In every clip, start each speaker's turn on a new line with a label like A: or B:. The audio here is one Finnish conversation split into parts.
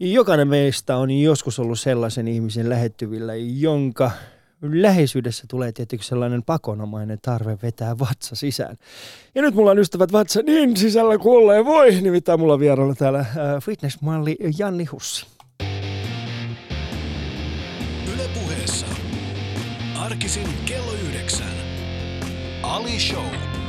A: Jokainen meistä on joskus ollut sellaisen ihmisen lähettyvillä, jonka läheisyydessä tulee tietysti sellainen pakonomainen tarve vetää vatsa sisään. Ja nyt mulla on ystävät vatsa niin sisällä kuin voi, nimittäin mulla on täällä äh, fitnessmalli Janni Hussi.
B: Yle puheessa. Arkisin kello yhdeksän. Ali Show.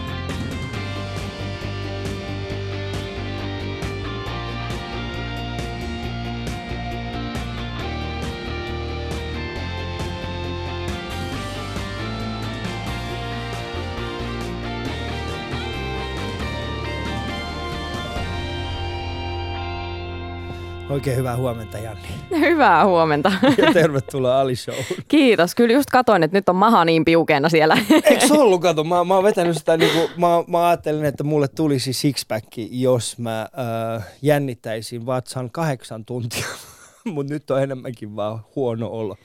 A: Oikein hyvää huomenta Janni.
C: Hyvää huomenta.
A: Ja tervetuloa Ali Show.
C: Kiitos. Kyllä just katoin, että nyt on maha niin piukeena siellä.
A: Eikö se ollut, kato, mä, mä oon vetänyt sitä, niin kuin, mä, mä ajattelin, että mulle tulisi sixpack, jos mä äh, jännittäisin vatsan kahdeksan tuntia. Mutta nyt on enemmänkin vaan huono olo.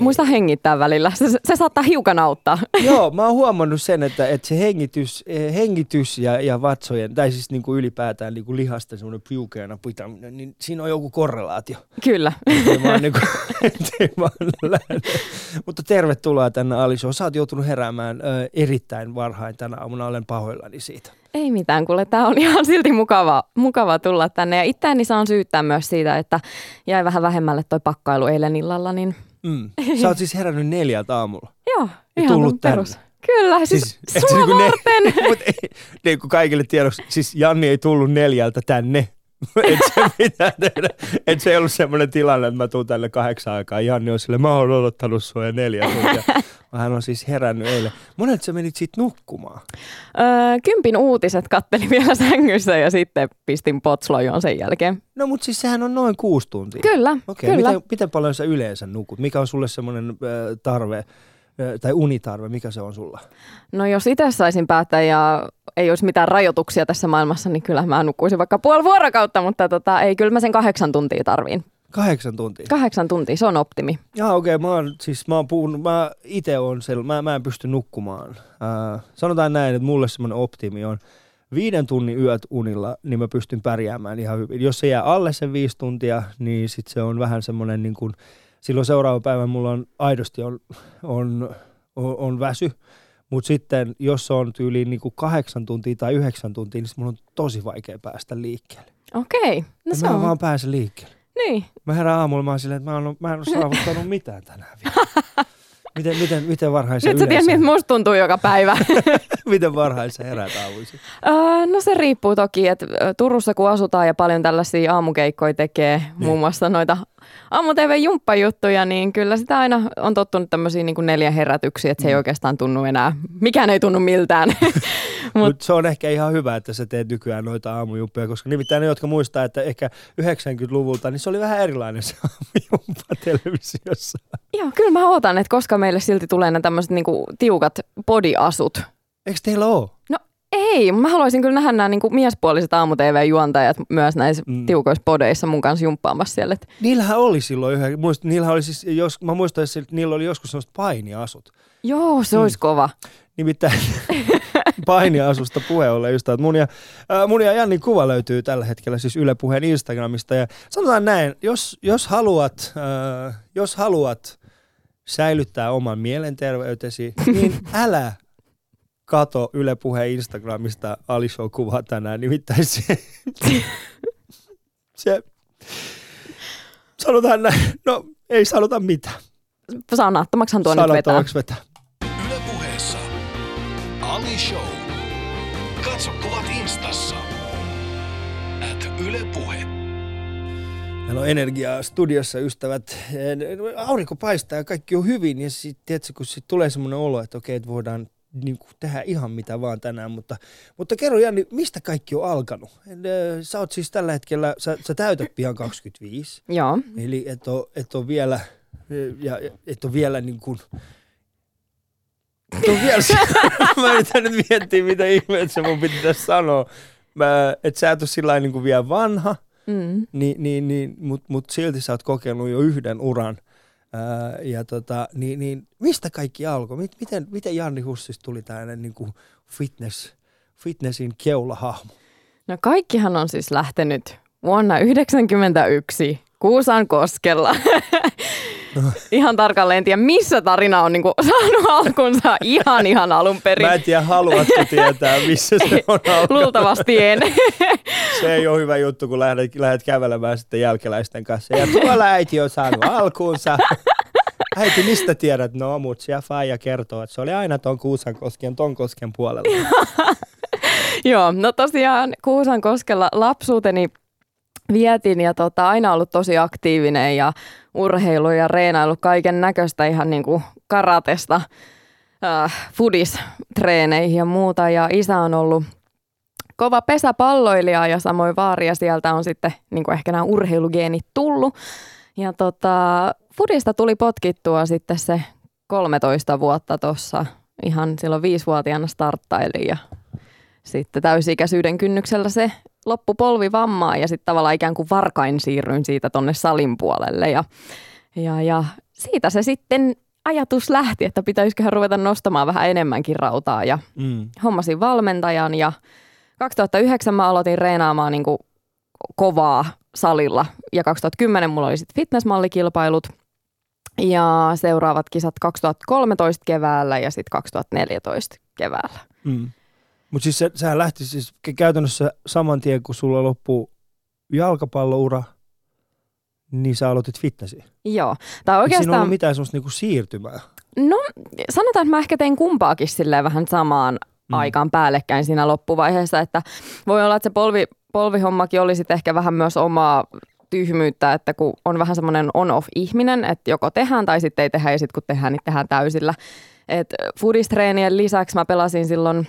C: Muista hengittää välillä. Se, se saattaa hiukan auttaa.
A: Joo, mä oon huomannut sen, että, että se hengitys, eh, hengitys ja, ja vatsojen, tai siis niin kuin ylipäätään niin kuin lihasta semmoinen piukeana pitäminen, niin siinä on joku korrelaatio.
C: Kyllä.
A: Ei vaan niin kuin, ei. Mutta tervetuloa tänne Aliso. Sä oot joutunut heräämään ö, erittäin varhain tänä aamuna, olen pahoillani siitä.
C: Ei mitään, kuule tämä on ihan silti mukava, mukava tulla tänne. Ja itseäni saan syyttää myös siitä, että jäi vähän vähemmälle toi pakkailu eilen illalla, niin
A: Mm. Sä oot siis herännyt neljältä aamulla.
C: joo,
A: Ja
C: ihan
A: tullut
C: perus.
A: tänne.
C: Kyllä, siis, siis sua
A: niinku ne-
C: varten.
A: Mut ei, niin kuin kaikille tiedoksi, siis Janni ei tullut neljältä tänne. et se mitään tehdä. Et se ei ollut semmoinen tilanne, että mä tuun tänne kahdeksan aikaa. Janni on sille, mä oon odottanut sua jo neljä tuntia. Hän on siis herännyt eilen. Monet sä menit sit nukkumaan.
C: Öö, kympin uutiset kattelin vielä sängyssä ja sitten pistin potslojoon sen jälkeen.
A: No mutta siis sehän on noin kuusi tuntia.
C: Kyllä,
A: Okei,
C: kyllä.
A: miten, miten paljon sä yleensä nukut? Mikä on sulle semmoinen äh, tarve, tai unitarve, mikä se on sulla?
C: No jos itse saisin päättää ja ei olisi mitään rajoituksia tässä maailmassa, niin kyllä mä nukkuisin vaikka puoli vuorokautta, mutta tota, ei, kyllä mä sen kahdeksan tuntia tarviin.
A: Kahdeksan tuntia.
C: Kahdeksan tuntia, se on optimi.
A: Jaa, okei, okay, mä oon, siis mä oon puhunut, mä itse on sel, mä, mä en pysty nukkumaan. Äh, sanotaan näin, että mulle semmoinen optimi on viiden tunnin yöt unilla, niin mä pystyn pärjäämään ihan hyvin. Jos se jää alle sen viisi tuntia, niin sit se on vähän semmoinen niin kuin, silloin seuraava päivä mulla on aidosti on, on, on, on väsy. Mutta sitten, jos se on tyyliin niin kuin kahdeksan tuntia tai yhdeksän tuntia, niin mulla on tosi vaikea päästä liikkeelle.
C: Okei, no
A: Ja
C: se
A: mä
C: on.
A: vaan pääse liikkeelle.
C: Niin.
A: Mä herään aamulla, mä oon silleen, että mä en, oo- mä en ole saavuttanut mitään tänään vielä. Miten, miten, miten varhain sä
C: Nyt sä tiedät, miltä musta tuntuu joka päivä.
A: miten varhain sä heräät aamuisin?
C: Öö, no se riippuu toki, että Turussa kun asutaan ja paljon tällaisia aamukeikkoja tekee,
A: Niin.
C: muun muassa noita aamu tv jumppajuttuja, niin kyllä sitä aina on tottunut tämmöisiin niin neljä herätyksiä, että se ei
A: Mm.
C: oikeastaan tunnu enää, mikään ei tunnu miltään. Mut-
A: Mutta se on ehkä ihan hyvä, että sä teet nykyään noita aamujumppia, koska nimittäin ne, jotka muistaa, että ehkä 90-luvulta, niin se oli vähän erilainen se aamujumppa televisiossa.
C: Joo, kyllä mä ootan, että koska meille silti tulee ne tämmöiset niinku tiukat bodiasut.
A: Eikö teillä ole?
C: Ei, mä haluaisin kyllä nähdä nämä niinku miespuoliset aamu-tv-juontajat myös näissä
A: Mm.
C: mm. tiukoissa podeissa mun kanssa jumppaamassa siellä. Et
A: Niillähän oli silloin yhä, muist, niillähän oli siis, jos, mä muistan, että niillä oli joskus sellaiset painiasut.
C: joo, se
A: Mm.
C: olisi kova.
A: Nimittäin painiasusta puhe ollen just, että mun ja, äh, mun ja Jannin kuva löytyy tällä hetkellä siis Yle Puheen Instagramista. Ja sanotaan näin, jos, jos, haluat, äh, jos haluat säilyttää oman mielenterveytesi, niin älä kato Yle Puheen Instagramista Alishow kuvaa tänään. Nimittäin se, se sanotaan näin, no ei sanota mitään.
C: Sanattomaksihan tuo nyt vetää.
A: Vetää.
B: Yle puheessa. Ali Show. Katso kuvat instassa. At Yle Puhe.
A: Meillä on energiaa studiossa, ystävät. Aurinko paistaa ja kaikki on hyvin. Ja sitten, kun sit tulee semmoinen olo, että okei, että voidaan niin kuin, tehdä ihan mitä vaan tänään. Mutta, mutta kerro Janni, mistä kaikki on alkanut? Sä oot siis tällä hetkellä, sä, sä täytät pian 25.
C: Joo.
A: Eli et ole, et ole vielä, ja et ole vielä niin kuin, et ole vielä, mä yritän nyt miettiä, mitä ihmeessä mun piti tässä sanoa. Mä, et sä et ole sillä niin kuin vielä vanha,
C: Mm.
A: niin, niin, niin, mutta mut silti sä oot kokenut jo yhden uran. Ää, ja tota, niin, niin, mistä kaikki alkoi? Mit, miten, miten Janni Hussista tuli tämmöinen niin fitness, fitnessin keulahahmo?
C: No kaikkihan on siis lähtenyt vuonna 1991, Kuusan koskella. ihan tarkalleen en tiedä, missä tarina on niinku saanut alkunsa ihan ihan alun perin.
A: Mä en tiedä, haluatko tietää, missä se on alkanut.
C: Luultavasti en.
A: Se ei ole hyvä juttu, kun lähdet, lähdet kävelemään sitten jälkeläisten kanssa. Ja tuolla äiti on saanut alkuunsa. Äiti, mistä tiedät? No, mut siellä Faija kertoo, että se oli aina ton Kuusankosken, ton kosken puolella.
C: Joo, no tosiaan Kuusan koskella lapsuuteni vietin ja tota, aina ollut tosi aktiivinen ja urheilu ja reenailu kaiken näköistä ihan niin kuin karatesta äh, fudistreeneihin ja muuta. Ja isä on ollut kova pesäpalloilija ja samoin vaari ja sieltä on sitten niin kuin ehkä nämä urheilugeenit tullut. Ja tota, fudista tuli potkittua sitten se 13 vuotta tuossa ihan silloin viisivuotiaana starttailin ja sitten täysi-ikäisyyden kynnyksellä se loppu polvivammaa ja sitten tavallaan ikään kuin varkain siirryin siitä tonne salin puolelle ja, ja, ja siitä se sitten ajatus lähti, että pitäisiköhän ruveta nostamaan vähän enemmänkin rautaa ja mm. hommasin valmentajan ja 2009 mä aloitin reenaamaan niin kuin kovaa salilla ja 2010 mulla oli sitten fitnessmallikilpailut ja seuraavat kisat 2013 keväällä ja sitten 2014 keväällä. Mm.
A: Mutta siis se, sehän lähti siis käytännössä saman tien, kun sulla loppuu jalkapalloura, niin sä aloitit fitnessi.
C: Joo. Tai oikeastaan...
A: Siinä ollut mitään semmoista niinku siirtymää?
C: No sanotaan, että mä ehkä tein kumpaakin silleen vähän samaan mm. aikaan päällekkäin siinä loppuvaiheessa, että voi olla, että se polvi, polvihommakin oli sitten ehkä vähän myös omaa tyhmyyttä, että kun on vähän semmoinen on-off-ihminen, että joko tehdään tai sitten ei tehdä ja sitten kun tehdään, niin tehdään täysillä. Et foodistreenien lisäksi mä pelasin silloin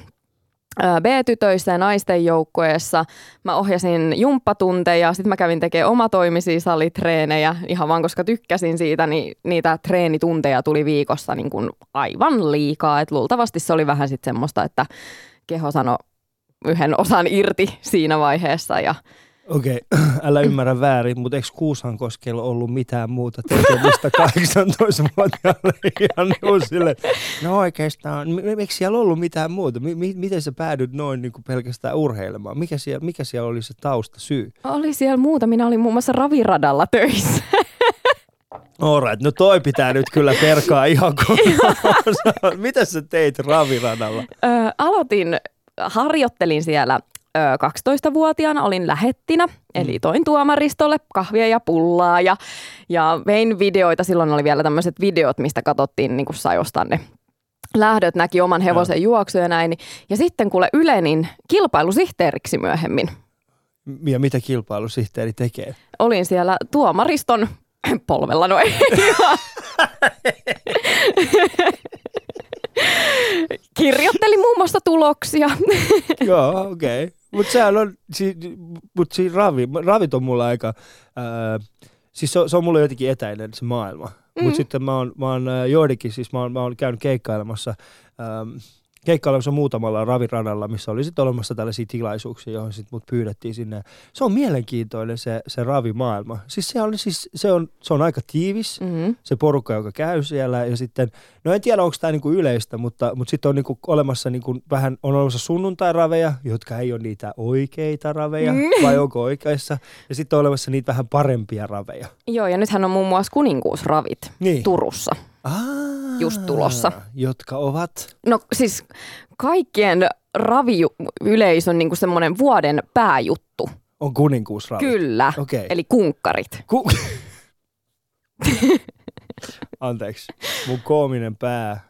C: B-tytöissä ja naisten joukkueessa. Mä ohjasin jumppatunteja, sitten mä kävin tekemään omatoimisia salitreenejä ihan vaan koska tykkäsin siitä, niin niitä treenitunteja tuli viikossa niin kuin aivan liikaa. Et luultavasti se oli vähän sitten semmoista, että keho sanoi yhden osan irti siinä vaiheessa ja
A: Okei, okay. älä ymmärrä väärin, mutta eikö Kuusankoskella ollut mitään muuta tekemistä 18-vuotiaalle ihan niin sille, no oikeastaan, miksi siellä ollut mitään muuta? M- miten sä päädyt noin niin kuin pelkästään urheilemaan? Mikä siellä, mikä siellä oli se tausta syy?
C: Oli siellä muuta, minä olin muun muassa raviradalla töissä.
A: Alright, no toi pitää nyt kyllä perkaa ihan kunnolla. Mitä sä teit raviradalla?
C: Ö, aloitin, harjoittelin siellä 12-vuotiaana olin lähettinä, eli mm. toin tuomaristolle kahvia ja pullaa ja, ja vein videoita. Silloin oli vielä tämmöiset videot, mistä katsottiin niin kuin sai ostaa ne lähdöt, näki oman hevosen juoksu ja näin. Ja sitten kuule Ylenin kilpailusihteeriksi myöhemmin.
A: Ja mitä kilpailusihteeri tekee?
C: Olin siellä tuomariston polvella noin. Kirjoittelin muun muassa tuloksia.
A: Joo, okei. Okay. Mutta sehän on, si, mut si ravi, ravit on mulla aika, ää, siis se, se on mulle jotenkin etäinen se maailma. Mm-hmm. Mutta sitten mä oon, mä oon joidenkin, siis mä oon, mä oon käynyt keikkailemassa, ää, keikkailemassa muutamalla raviradalla, missä oli sitten olemassa tällaisia tilaisuuksia, johon sitten mut pyydettiin sinne. Se on mielenkiintoinen se, se ravimaailma. Siis se on, siis se on, se on aika tiivis, mm-hmm. se porukka, joka käy siellä. Ja sitten, no en tiedä, onko tämä niinku yleistä, mutta, mutta sitten on niinku olemassa niinku vähän, on olemassa sunnuntai-raveja, jotka ei ole niitä oikeita raveja, mm. vai onko oikeissa. Ja sitten on olemassa niitä vähän parempia raveja.
C: Joo, ja nythän on muun muassa kuninkuusravit niin. Turussa.
A: Ah
C: just tulossa.
A: Jotka ovat?
C: No siis kaikkien raviyleisön niin semmoinen vuoden pääjuttu.
A: On kuninkuusravi?
C: Kyllä, okay. eli kunkkarit. Ku-
A: Anteeksi, mun koominen pää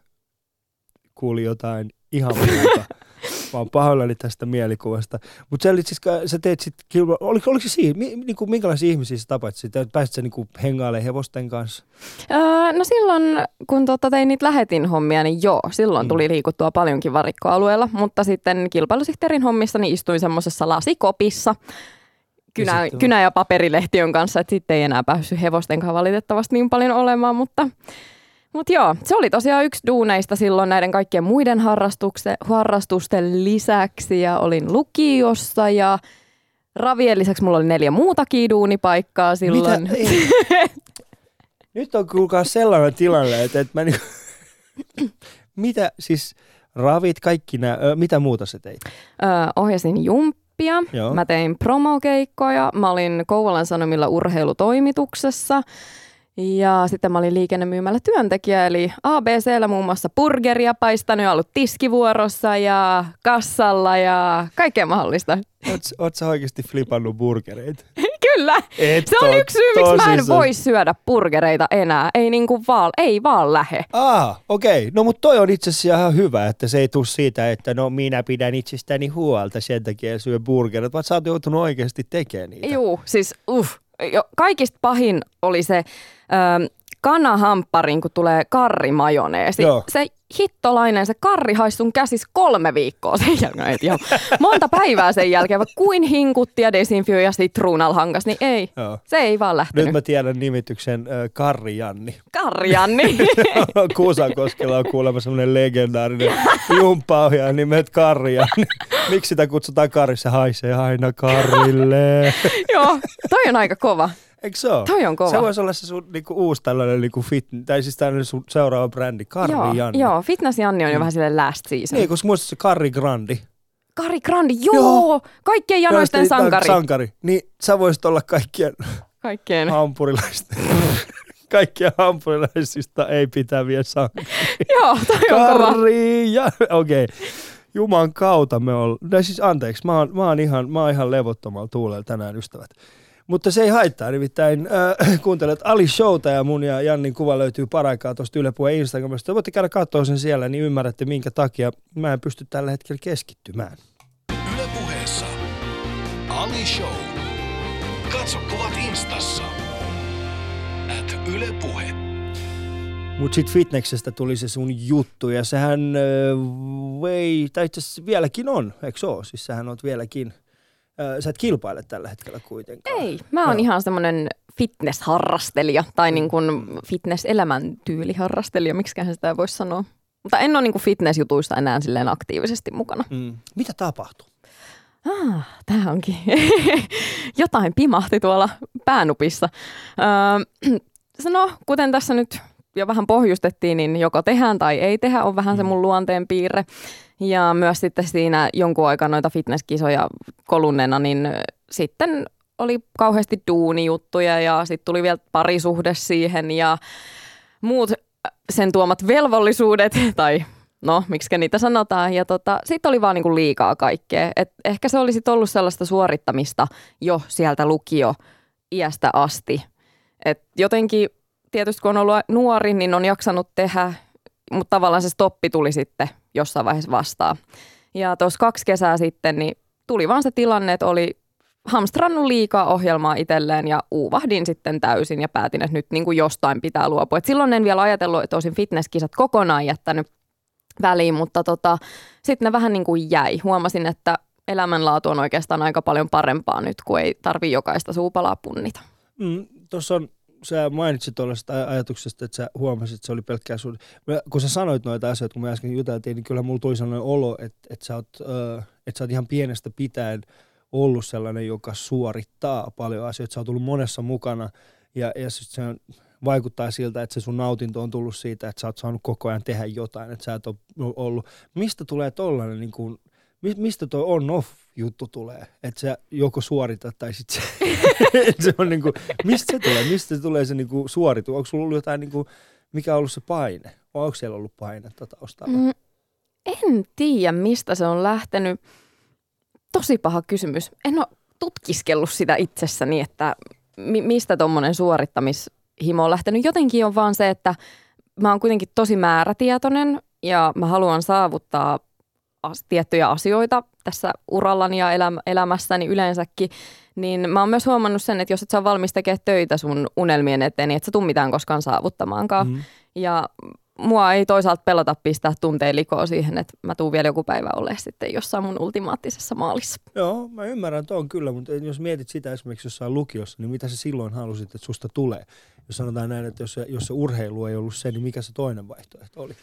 A: kuuli jotain ihan muuta. Mä oon pahoillani tästä mielikuvasta. Mutta sä, siis, sä teet sit, oliko, oliko se siinä, mi, niinku, minkälaisia ihmisiä sä tapasit sitten? Pääsit sä niinku hengailemaan hevosten kanssa?
C: Öö, no silloin, kun tota, tein niitä lähetin hommia, niin joo, silloin mm. tuli liikuttua paljonkin varikkoalueella. Mutta sitten kilpailusihteerin hommissa niin istuin semmoisessa lasikopissa, kynä, ja kynä- ja paperilehtiön kanssa, että sitten ei enää päässyt hevosten kanssa valitettavasti niin paljon olemaan, mutta mutta joo, se oli tosiaan yksi duuneista silloin näiden kaikkien muiden harrastusten lisäksi ja olin lukiossa ja ravien lisäksi mulla oli neljä muutakin duunipaikkaa silloin. Mitä?
A: Nyt on kuulkaa sellainen tilanne, että, että mä niin, mitä siis ravit, kaikki nämä, mitä muuta sä teit?
C: Öö, ohjasin jump, oppia.
A: Joo.
C: Mä tein promokeikkoja. Mä olin Kouvolan Sanomilla urheilutoimituksessa. Ja sitten mä olin liikennemyymällä työntekijä, eli ABCllä muun muassa burgeria paistanut ollut tiskivuorossa ja kassalla ja kaikkea mahdollista.
A: Oot, oot sä oikeasti flipannut burgereita?
C: Kyllä!
A: Et
C: Se on yksi syy, miksi mä en voi syödä burgereita enää. Ei niinku vaan, ei vaan lähe.
A: Ah, okei. No mutta toi on itse asiassa ihan hyvä, että se ei tule siitä, että no minä pidän itsestäni huolta sen takia syö burgerit, vaan sä oot joutunut oikeasti tekemään niitä.
C: Juu, siis uff. Jo, kaikista pahin oli se ähm, kanahampparin, kun tulee karrimajoneesi.
A: Joo.
C: Se hittolainen, se karri haisi sun käsis kolme viikkoa sen jälkeen. Ihan monta päivää sen jälkeen, vaikka kuin hinkutti ja desinfioi ja sitruunal hankas, niin ei.
A: Joo.
C: Se ei vaan lähtenyt.
A: Nyt mä tiedän nimityksen äh, Karri Janni.
C: Karjanni.
A: Kuusankoskella on kuulemma semmoinen legendaarinen jumppaohjaaja nimet Karri Janni. Miksi sitä kutsutaan Karri? Se haisee aina Karille.
C: Joo, toi on aika kova.
A: Eikö se ole?
C: Toi on kova.
A: Se voisi olla se sun niinku, uusi tällainen niinku fit, tai siis tällainen sun seuraava brändi, Karri
C: joo,
A: Janni.
C: joo, Fitness Janni on jo vähän silleen last season.
A: Niin, koska muista se Karri Grandi.
C: Kari Grandi, joo,
A: Joo.
C: kaikkien janoisten
A: Joista-
C: sankari.
A: sankari. Niin sä voisit olla kaikkien
C: Kaikkien.
A: hampurilaisten. kaikkien hampurilaisista ei pitäviä sankari.
C: Joo, toi on kova.
A: Karri ja... Okei. Okay. Juman kautta me on... No siis anteeksi, mä oon, mä oon, ihan, mä oon ihan levottomalla tuulella tänään, ystävät. Mutta se ei haittaa, nimittäin äh, kuuntelet Ali Showta ja mun ja Jannin kuva löytyy paraikaa tuosta Yle Puheen Instagramista. Voitte käydä katsoa sen siellä, niin ymmärrätte minkä takia mä en pysty tällä hetkellä keskittymään.
B: Yle Puheessa. Ali Show. Katso kuvat instassa. At Yle Puhe.
A: Mutta sitten fitneksestä tuli se sun juttu ja sehän äh, vei, tai itse asiassa vieläkin on, eikö ole? Siis sähän oot vieläkin, sä et kilpaile tällä hetkellä kuitenkaan.
C: Ei, mä oon
A: Joo.
C: ihan semmoinen fitness-harrastelija tai niin kuin fitness-elämäntyyliharrastelija, miksiköhän sitä voisi sanoa. Mutta en ole niin kuin fitness-jutuista enää silleen aktiivisesti mukana.
A: Mm. Mitä tapahtuu?
C: Ah, tää onkin. Jotain pimahti tuolla päänupissa. Öö, no, kuten tässä nyt jo vähän pohjustettiin, niin joko tehdään tai ei tehdä, on vähän se mun luonteen piirre. Ja myös sitten siinä jonkun aikaa noita fitnesskisoja kolunneena, niin sitten oli kauheasti duunijuttuja ja sitten tuli vielä parisuhde siihen ja muut sen tuomat velvollisuudet tai no, miksi niitä sanotaan. Ja tota, sitten oli vaan niinku liikaa kaikkea. Et ehkä se olisi ollut sellaista suorittamista jo sieltä lukio iästä asti. Et jotenkin tietysti kun on ollut nuori, niin on jaksanut tehdä, mutta tavallaan se stoppi tuli sitten jossain vaiheessa vastaan. Ja tuossa kaksi kesää sitten, niin tuli vaan se tilanne, että oli hamstrannut liikaa ohjelmaa itselleen ja uuvahdin sitten täysin ja päätin, että nyt niin kuin jostain pitää luopua. Et silloin en vielä ajatellut, että olisin fitnesskisat kokonaan jättänyt väliin, mutta tota, sitten ne vähän niin kuin jäi. Huomasin, että elämänlaatu on oikeastaan aika paljon parempaa nyt, kun ei tarvi jokaista suupalaa punnita.
A: Mm, Tuossa on, sä mainitsit tuollaisesta aj- ajatuksesta, että sä huomasit, että se oli pelkkää sun... Mä- Kun sä sanoit noita asioita, kun me äsken juteltiin, niin kyllä mulla tuli sellainen olo, että, että, sä oot, ö, että sä oot ihan pienestä pitäen ollut sellainen, joka suorittaa paljon asioita. Sä oot ollut monessa mukana ja, ja se on, vaikuttaa siltä, että se sun nautinto on tullut siitä, että sä oot saanut koko ajan tehdä jotain, että sä et ole ollut. Mistä tulee tollainen, niin kuin, mistä tuo on-off juttu tulee? Että sä joko suoritat tai sit se, se on niinku, mistä se tulee? Mistä se tulee se niinku suoritu? Onko sulla ollut jotain, niinku, mikä on ollut se paine? Vai onko siellä ollut painetta taustalla?
C: Mm, en tiedä, mistä se on lähtenyt. Tosi paha kysymys. En ole tutkiskellut sitä itsessäni, että mi- mistä tuommoinen suorittamishimo on lähtenyt. Jotenkin on vaan se, että mä oon kuitenkin tosi määrätietoinen ja mä haluan saavuttaa as- tiettyjä asioita tässä urallani ja eläm- elämässäni yleensäkin. Niin mä oon myös huomannut sen, että jos et sä ole valmis tekemään töitä sun unelmien eteen, niin et sä tuu mitään koskaan saavuttamaankaan.
A: Mm.
C: Ja mua ei toisaalta pelota pistää tunteen likoa siihen, että mä tuun vielä joku päivä olemaan sitten jossain mun ultimaattisessa maalissa.
A: Joo, mä ymmärrän tuon kyllä, mutta jos mietit sitä esimerkiksi jossain lukiossa, niin mitä sä silloin halusit, että susta tulee? Jos sanotaan näin, että jos se, jos se urheilu ei ollut se, niin mikä se toinen vaihtoehto oli?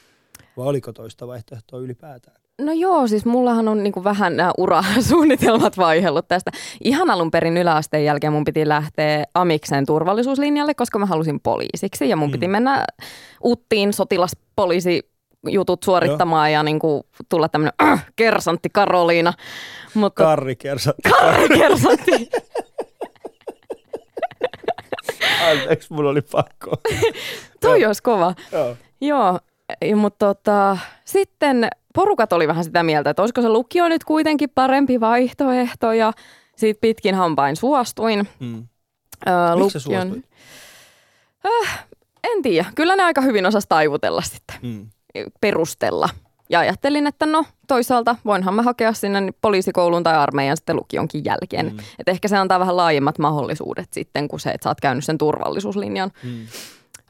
A: Vai oliko toista vaihtoehtoa ylipäätään?
C: No joo, siis mullahan on niinku vähän nämä urasuunnitelmat vaihellut tästä. Ihan alun perin yläasteen jälkeen mun piti lähteä Amiksen turvallisuuslinjalle, koska mä halusin poliisiksi. Ja mun
A: Mm.
C: piti mennä Uttiin sotilaspoliisi jutut suorittamaan ja niin kuin tulla tämmöinen äh, kersantti Karoliina. Mutta
A: Karri kersa.
C: Karri kersantti.
A: Anteeksi, mulla oli pakko.
C: Toi olisi kova.
A: Joo.
C: Joo, mutta tota, sitten porukat oli vähän sitä mieltä, että olisiko se lukio nyt kuitenkin parempi vaihtoehto ja siitä pitkin hampain suostuin.
A: Mm.
C: Öö,
A: Miksi suostuit?
C: En tiedä, kyllä ne aika hyvin osas taivutella sitten,
A: Mm.
C: perustella. Ja ajattelin, että no toisaalta voinhan mä hakea sinne poliisikouluun tai armeijan sitten lukionkin jälkeen.
A: Mm.
C: Että ehkä se antaa vähän laajemmat mahdollisuudet sitten kuin se, että sä oot käynyt sen turvallisuuslinjan.
A: Mm.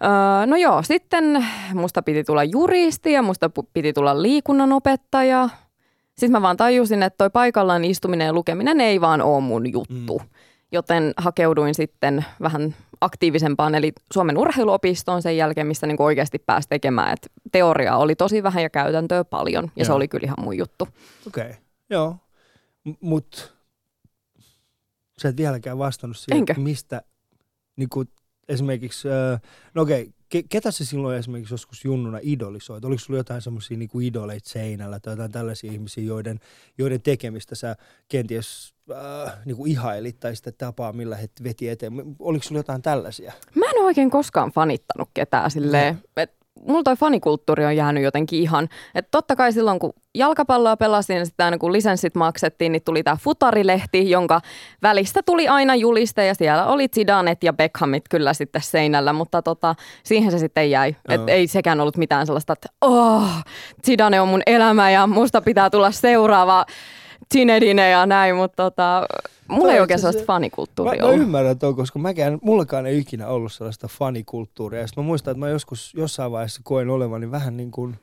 C: Öö, no joo, sitten musta piti tulla juristi ja musta piti tulla liikunnanopettaja. Sitten mä vaan tajusin, että toi paikallaan istuminen ja lukeminen ei vaan ole mun juttu. Mm. Joten hakeuduin sitten vähän aktiivisempaan, eli Suomen urheiluopistoon sen jälkeen, missä niin oikeasti pääsi tekemään. Et teoriaa oli tosi vähän ja käytäntöä paljon, ja se
A: Joo.
C: oli kyllä ihan mun juttu.
A: Okei, okay. joo. M- mut sä et vieläkään vastannut siihen,
C: Enkö?
A: että mistä niin kuin esimerkiksi, äh, no okei, okay, ke- ketä se silloin esimerkiksi joskus junnuna idolisoit? Oliko sulla jotain semmoisia niin kuin idoleita seinällä tai jotain tällaisia ihmisiä, joiden, joiden tekemistä sä kenties äh, niin kuin ihailit tai sitä tapaa, millä he veti eteen? Oliko sulla jotain tällaisia?
C: Mä en oikein koskaan fanittanut ketään silleen. Et mulla toi fanikulttuuri on jäänyt jotenkin ihan. Että totta kai silloin kun jalkapalloa pelasin ja sitten aina kun lisenssit maksettiin, niin tuli tämä futarilehti, jonka välistä tuli aina juliste ja siellä oli Zidanet ja Beckhamit kyllä sitten seinällä, mutta tota, siihen se sitten jäi. Et ei sekään ollut mitään sellaista, että oh, Zidane on mun elämä ja musta pitää tulla seuraava Zinedine ja näin, mutta tota, mulla
A: Toi
C: ei oikein
A: asiassa-
C: sellaista fanikulttuuria
A: Mä, mä
C: ollut.
A: ymmärrän tuon, koska mäkään, mullakaan ei ikinä ollut sellaista fanikulttuuria. Ja sit mä muistan, että mä joskus jossain vaiheessa koen olevani vähän niin kuin,